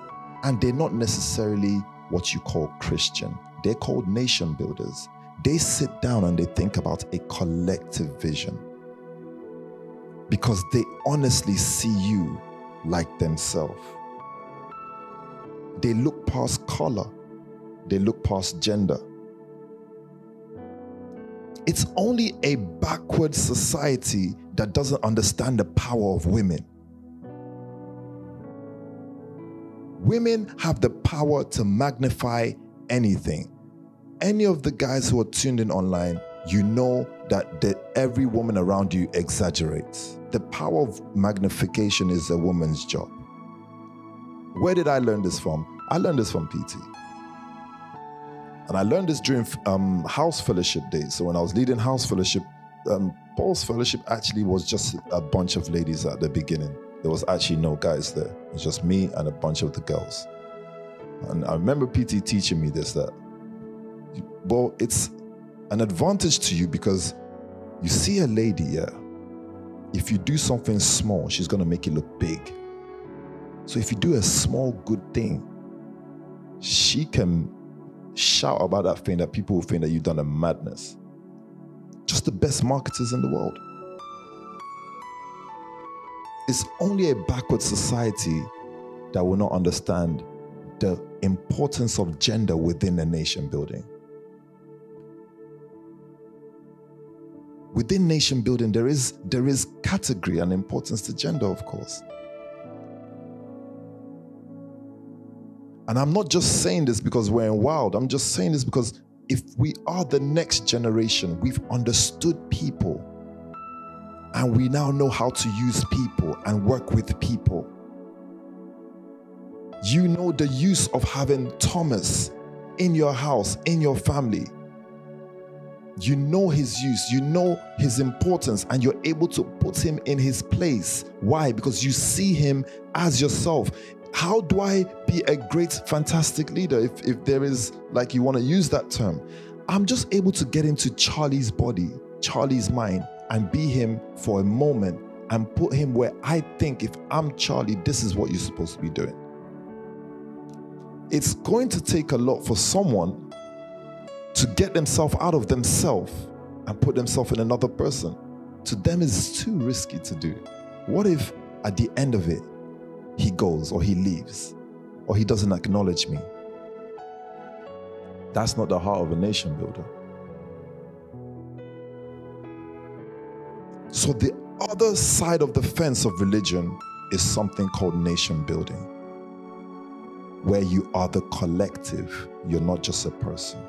And they're not necessarily what you call Christian, they're called nation builders. They sit down and they think about a collective vision because they honestly see you like themselves. They look past color, they look past gender. It's only a backward society that doesn't understand the power of women. Women have the power to magnify anything. Any of the guys who are tuned in online, you know that the, every woman around you exaggerates. The power of magnification is a woman's job. Where did I learn this from? I learned this from PT. And I learned this during um, house fellowship days. So when I was leading house fellowship, um, Paul's fellowship actually was just a bunch of ladies at the beginning. There was actually no guys there. It was just me and a bunch of the girls. And I remember PT teaching me this that, well, it's an advantage to you because you see a lady, if you do something small, she's to make it look big. So if you do a small good thing, she can shout about that thing that people will think that you've done a madness. Just the best marketers in the world. It's only a backward society that will not understand the importance of gender within a nation building. Within nation building, there is, there is category and importance to gender, of course. And I'm not just saying this because we're in wild, I'm just saying this because if we are the next generation, we've understood people and we now know how to use people and work with people. You know the use of having Thomas in your house, in your family. You know his use, you know his importance, and you're able to put him in his place. Why? Because you see him as yourself how do I be a great, fantastic leader? If, if there is, like, you want to use that term, I'm just able to get into Charlie's body, Charlie's mind, and be him for a moment and put him where I think if I'm Charlie, this is what you're supposed to be doing. It's going to take a lot for someone to get themselves out of themselves and put themselves in another person. To them, is too risky to do. What if at the end of it, he goes or he leaves or he doesn't acknowledge me. That's not the heart of a nation builder. So, the other side of the fence of religion is something called nation building, where you are the collective, you're not just a person.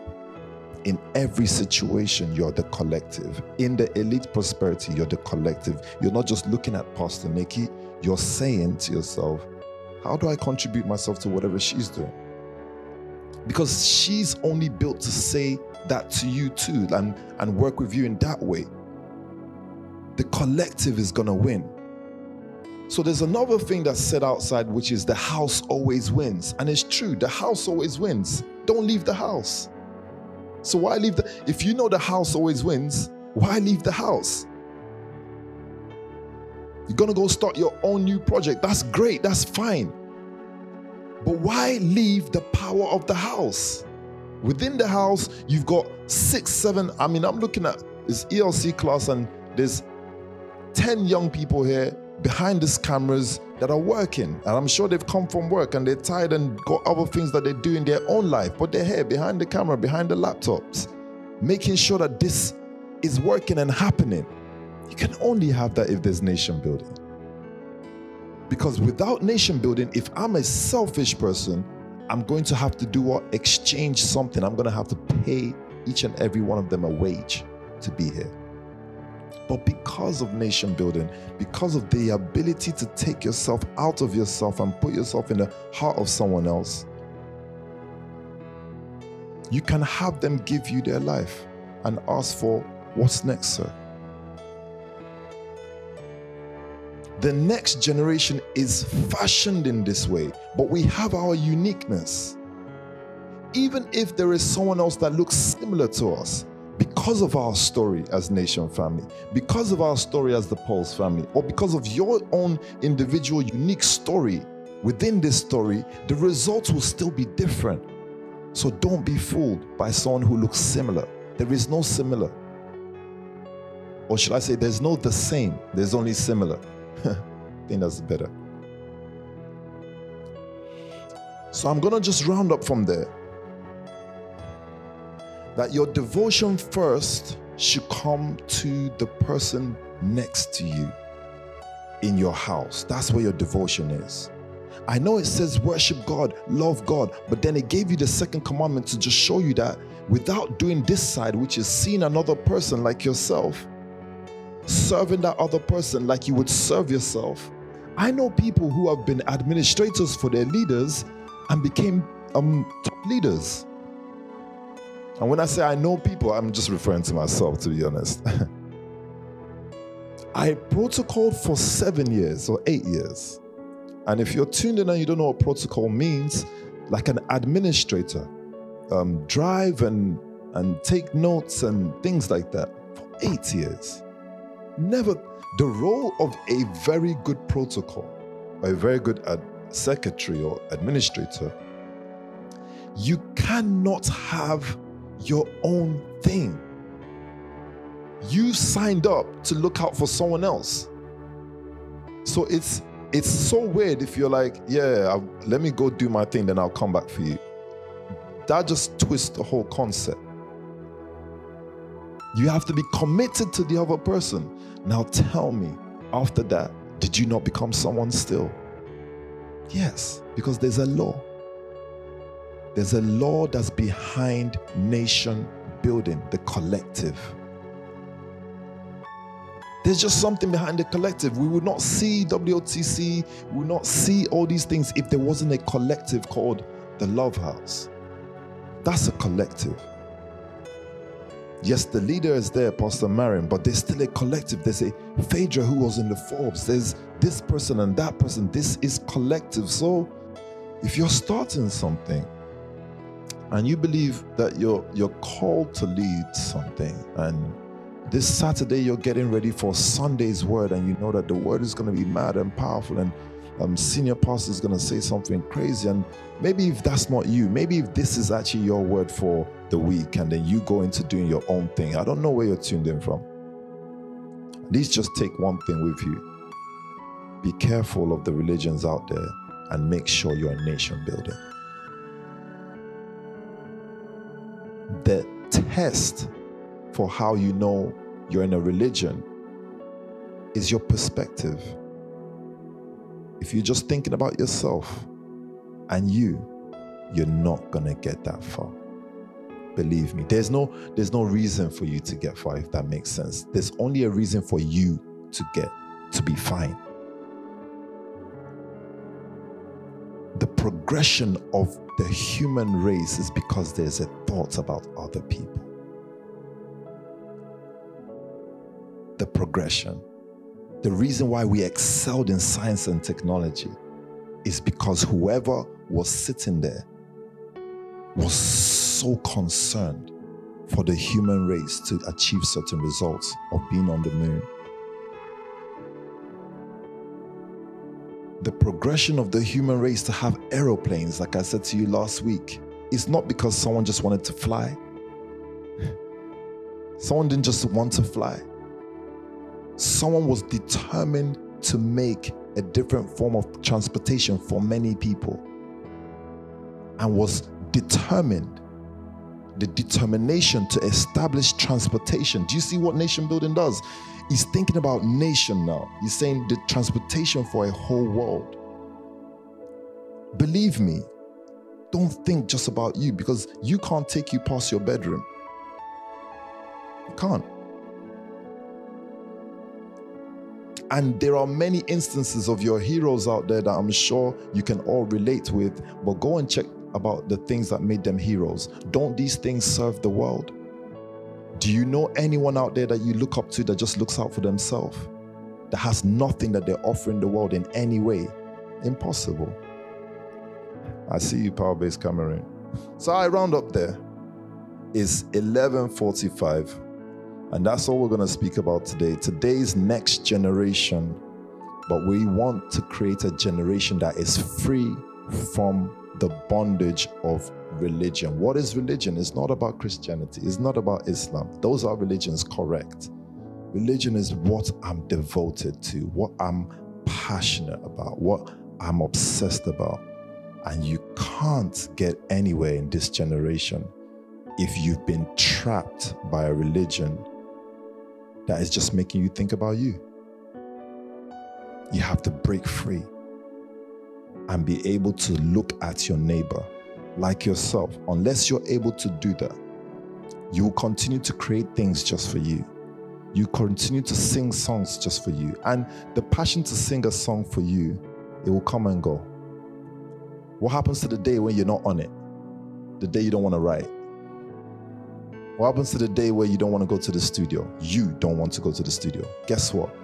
In every situation, you're the collective. In the elite prosperity, you're the collective. You're not just looking at Pastor Nikki, you're saying to yourself, how do I contribute myself to whatever she's doing? Because she's only built to say that to you too and, and work with you in that way. The collective is going to win. So there's another thing that's said outside, which is the house always wins. And it's true, the house always wins. Don't leave the house. So why leave the, if you know the house always wins, why leave the house? You're to go start your own new project. That's great. That's fine. But why leave the power of the house? Within the house, you've got six, seven. I mean, I'm looking at this ELC class, and there's 10 young people here behind these cameras that are working. And I'm sure they've come from work and they're tired and got other things that they do in their own life, but they're here behind the camera, behind the laptops, making sure that this is working and happening. You can only have that if there's nation building. Because without nation building, if I'm a selfish person, I'm going to have to do what? Exchange something. I'm going to have to pay each and every one of them a wage to be here. But because of nation building, because of the ability to take yourself out of yourself and put yourself in the heart of someone else, you can have them give you their life and ask for what's next, sir. The next generation is fashioned in this way, but we have our uniqueness. Even if there is someone else that looks similar to us, because of our story as Nation family, because of our story as the Pulse family, or because of your own individual unique story within this story, the results will still be different. So don't be fooled by someone who looks similar. There is no similar. Or should I say, there's no the same, there's only similar. I think that's better. So I'm going to just round up from there that your devotion first should come to the person next to you in your house. That's where your devotion is. I know it says worship God, love God, but then it gave you the second commandment to just show you that without doing this side, which is seeing another person like yourself, serving that other person like you would serve yourself. I know people who have been administrators for their leaders and became um, top leaders. And when I say I know people, I'm just referring to myself, to be honest. I protocoled for seven years or eight years. And if you're tuned in and you don't know what protocol means, like an administrator, um, drive and, and take notes and things like that for eight years. Never, the role of a very good protocol, a very good ad- secretary or administrator, you cannot have your own thing. You signed up to look out for someone else. So it's it's so weird if you're like, yeah, I'll, let me go do my thing, then I'll come back for you. That just twists the whole concept. You have to be committed to the other person. Now tell me, after that, did you not become someone still? Yes, because there's a law. There's a law that's behind nation building, the collective. There's just something behind the collective. We would not see WOTC, we would not see all these things if there wasn't a collective called the Love House. That's a collective. Yes, the leader is there, Pastor Marion, but there's still a collective. There's a Phaedra who was in the Forbes. There's this person and that person. This is collective. So if you're starting something, and you believe that you're you're called to lead something. And this Saturday you're getting ready for Sunday's word. And you know that the word is going to be mad and powerful. And um, senior pastor is going to say something crazy. And maybe if that's not you maybe if this is actually your word for the week and then you go into doing your own thing. I don't know where you're tuned in from. At least just take one thing with you. Be careful of the religions out there and make sure you're a nation builder the test for how you know you're in a religion is your perspective. If you're just thinking about yourself and you, you're not gonna get that far. Believe me. There's no there's no reason for you to get far if that makes sense. There's only a reason for you to get to be fine. The progression of the human race is because there's a thought about other people. The progression. The reason why we excelled in science and technology is because whoever was sitting there was so concerned for the human race to achieve certain results of being on the moon. The progression of the human race to have aeroplanes, like I said to you last week, is not because someone just wanted to fly. Someone didn't just want to fly. Someone was determined to make a different form of transportation for many people and was determined the determination to establish transportation. Do you see what nation building does? He's thinking about nation now. He's saying the transportation for a whole world. Believe me, don't think just about you because you can't take you past your bedroom. You can't. And there are many instances of your heroes out there that I'm sure you can all relate with, but go and check about the things that made them heroes. Don't these things serve the world? Do you know anyone out there that you look up to that just looks out for themselves? That has nothing that they're offering the world in any way? Impossible. I see you, Power Base Cameroon. So I round up there. It's 1145. And that's all we're going to speak about today. Today's next generation. But we want to create a generation that is free from the bondage of religion. What is religion? It's not about Christianity, it's not about Islam. Those are religions, correct. Religion is what I'm devoted to, what I'm passionate about, what I'm obsessed about. And you can't get anywhere in this generation if you've been trapped by a religion that is just making you think about you. You have to break free and be able to look at your neighbor like yourself. Unless you're able to do that, you will continue to create things just for you. You continue to sing songs just for you. And the passion to sing a song for you, it will come and go. What happens to the day when you're not on it? The day you don't want to write? What happens to the day where you don't want to go to the studio? You don't want to go to the studio. Guess what?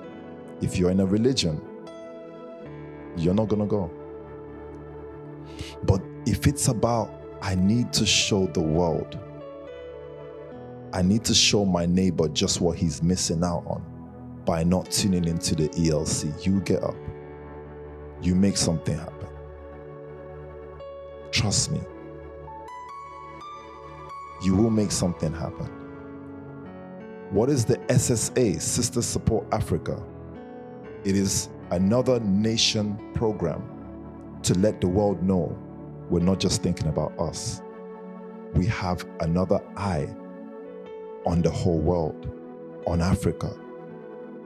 If you're in a religion, you're not going to go. But if it's about, I need to show the world, I need to show my neighbor just what he's missing out on by not tuning into the ELC, you get up, you make something happen. Trust me, you will make something happen. What is the SSA, Sister Support Africa? It is another nation program to let the world know we're not just thinking about us. We have another eye on the whole world, on Africa,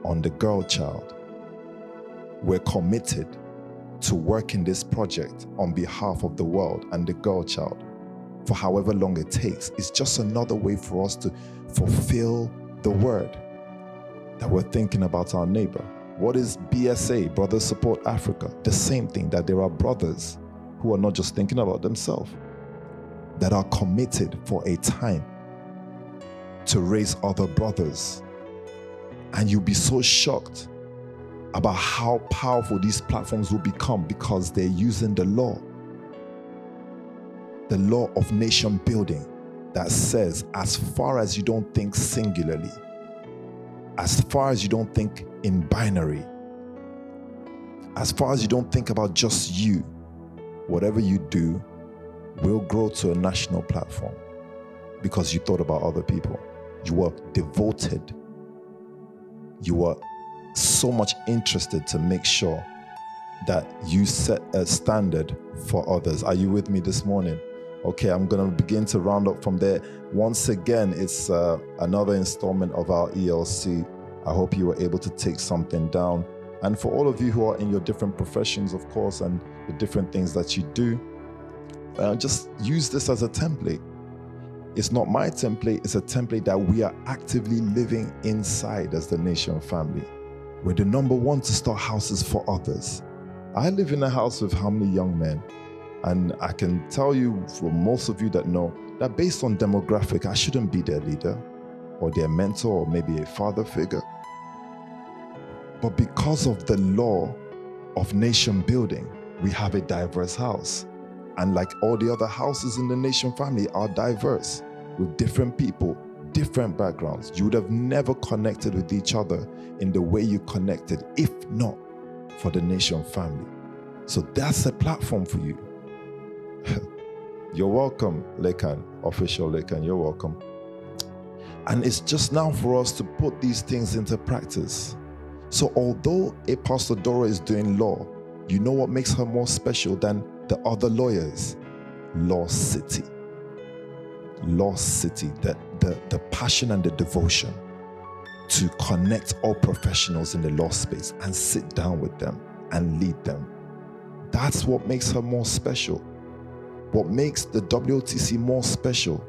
on the girl child. We're committed to working this project on behalf of the world and the girl child for however long it takes. It's just another way for us to fulfill the word that we're thinking about our neighbor. What is BSA, Brothers Support Africa? The same thing that there are brothers who are not just thinking about themselves, that are committed for a time to raise other brothers. And you'll be so shocked about how powerful these platforms will become because they're using the law. The law of nation building that says, as far as you don't think singularly, as far as you don't think in binary, as far as you don't think about just you, whatever you do will grow to a national platform because you thought about other people. You were devoted. You were so much interested to make sure that you set a standard for others. Are you with me this morning? Okay, I'm going to begin to round up from there. Once again, it's uh, another installment of our ELC. I hope you were able to take something down. And for all of you who are in your different professions, of course, and the different things that you do, uh, just use this as a template. It's not my template, it's a template that we are actively living inside as the nation family. We're the number one to start houses for others. I live in a house with how many young men? And I can tell you, for most of you that know, that based on demographic, I shouldn't be their leader or their mentor or maybe a father figure. But because of the law of nation building, we have a diverse house. And like all the other houses in the nation family are diverse with different people, different backgrounds. You would have never connected with each other in the way you connected if not for the nation family. So that's a platform for you. you're welcome, Lekan, official Lekan, you're welcome. And it's just now for us to put these things into practice. So, although a Pastor Dora is doing law, you know what makes her more special than the other lawyers? Law City. Law City, the, the, the passion and the devotion to connect all professionals in the law space and sit down with them and lead them. That's what makes her more special. What makes the WOTC more special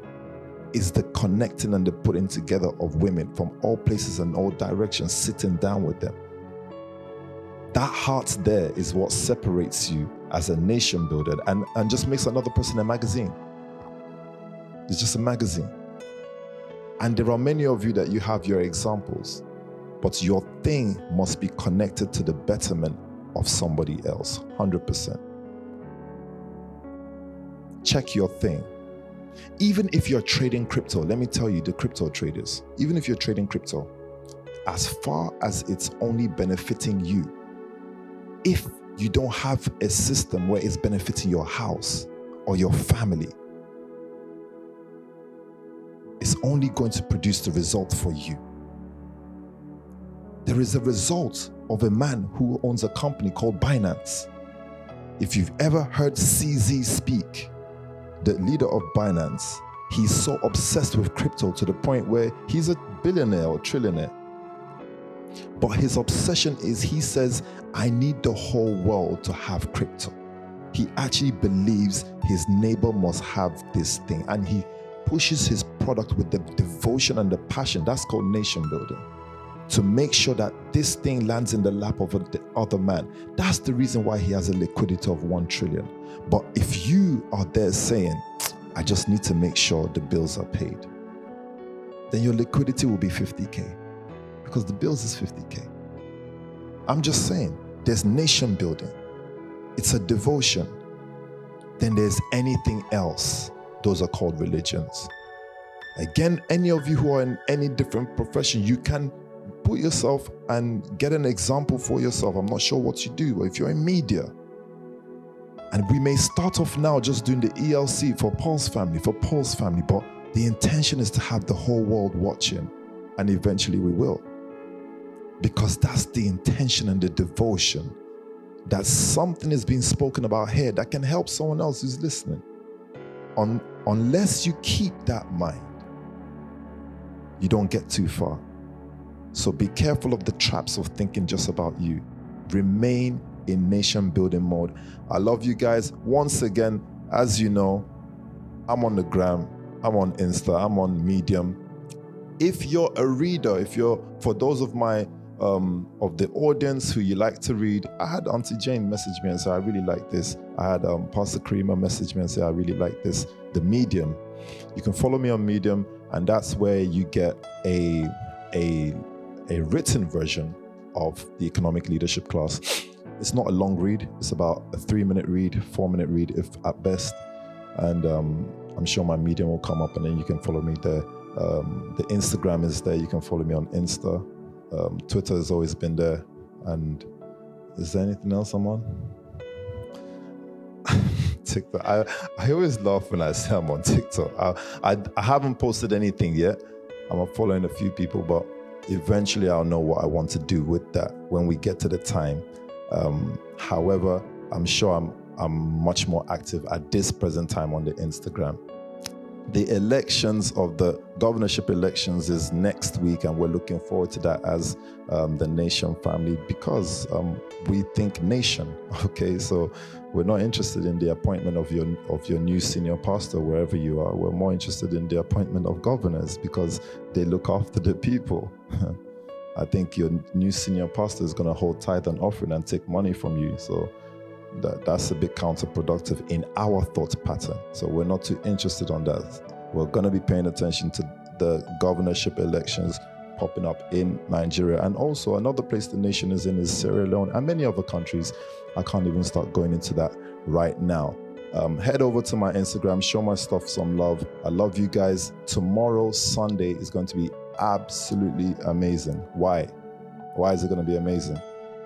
is the connecting and the putting together of women from all places and all directions, sitting down with them. That heart there is what separates you as a nation builder and, and just makes another person a magazine. It's just a magazine. And there are many of you that you have your examples, but your thing must be connected to the betterment of somebody else, 100%. Check your thing. Even if you're trading crypto, let me tell you, the crypto traders, even if you're trading crypto, as far as it's only benefiting you, if you don't have a system where it's benefiting your house or your family, it's only going to produce the result for you. There is a result of a man who owns a company called Binance. If you've ever heard CZ speak, the leader of Binance, he's so obsessed with crypto to the point where he's a billionaire or trillionaire. But his obsession is he says, I need the whole world to have crypto. He actually believes his neighbor must have this thing and he pushes his product with the devotion and the passion. That's called nation building. To make sure that this thing lands in the lap of the other man. That's the reason why he has a liquidity of 1 trillion. But if you are there saying, I just need to make sure the bills are paid, then your liquidity will be 50K because the bills is 50K. I'm just saying, there's nation building, it's a devotion. Then there's anything else. Those are called religions. Again, any of you who are in any different profession, you can yourself and get an example for yourself. I'm not sure what you do, but if you're in media, and we may start off now just doing the ELC for Paul's family, for Paul's family, but the intention is to have the whole world watching, and eventually we will. Because that's the intention and the devotion that something is being spoken about here that can help someone else who's listening. Un- unless you keep that mind, you don't get too far. So be careful of the traps of thinking just about you. Remain in nation building mode. I love you guys. Once again, as you know, I'm on the gram, I'm on Insta, I'm on Medium. If you're a reader, if you're, for those of my, um, of the audience who you like to read, I had Auntie Jane message me and say, I really like this. I had um, Pastor Creamer message me and say, I really like this. The Medium. You can follow me on Medium, and that's where you get a, a, a written version of the economic leadership class. It's not a long read. It's about a three minute read, four minute read, if at best. And um, I'm sure my medium will come up, and then you can follow me there. Um, the Instagram is there. You can follow me on Insta. Um, Twitter has always been there. And is there anything else I'm on? TikTok. I, I always laugh when I say I'm on TikTok. I, I, I haven't posted anything yet. I'm following a few people, but eventually I'll know what I want to do with that when we get to the time. Um, however, I'm sure I'm I'm much more active at this present time on the Instagram. The elections of the governorship elections is next week, and we're looking forward to that as um, the nation family because um, we think nation. Okay, so we're not interested in the appointment of your of your new senior pastor wherever you are. We're more interested in the appointment of governors because they look after the people. I think your new senior pastor is going to hold tithe and offering and take money from you. So that, that's a bit counterproductive in our thought pattern. So we're not too interested on that. We're going to be paying attention to the governorship elections popping up in Nigeria. And also, another place the nation is in is Sierra Leone and many other countries. I can't even start going into that right now. Um, head over to my Instagram, show my stuff some love. I love you guys. Tomorrow, Sunday, is going to be absolutely amazing. Why? Why is it going to be amazing?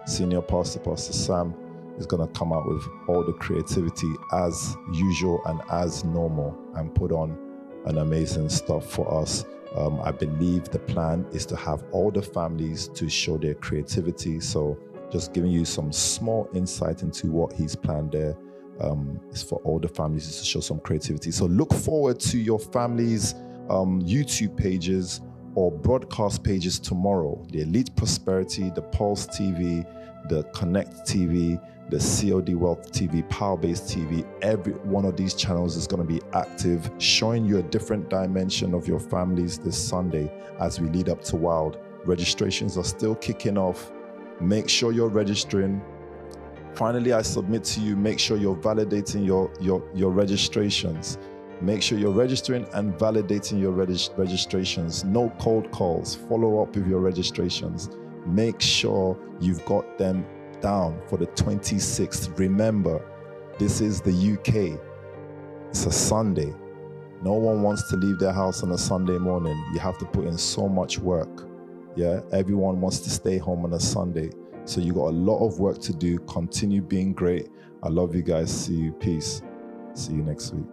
Senior Pastor, Pastor Sam, is going to come out with all the creativity as usual and as normal and put on an amazing stuff for us. Um, I believe the plan is to have all the families to show their creativity. So, just giving you some small insight into what he's planned there um, is for all the families to show some creativity. So, look forward to your families' um, YouTube pages or broadcast pages tomorrow. The Elite Prosperity, the Pulse TV, the Connect TV, the COD Wealth TV, Power Based TV, every one of these channels is going to be active, showing you a different dimension of your families this Sunday as we lead up to Wild. Registrations are still kicking off. Make sure you're registering. Finally, I submit to you, make sure you're validating your, your, your registrations. Make sure you're registering and validating your regist- registrations. No cold calls. Follow up with your registrations. Make sure you've got them down for the 26th. Remember, this is the UK. It's a Sunday. No one wants to leave their house on a Sunday morning. You have to put in so much work. Yeah, everyone wants to stay home on a Sunday. So you got a lot of work to do. Continue being great. I love you guys. See you. Peace. See you next week.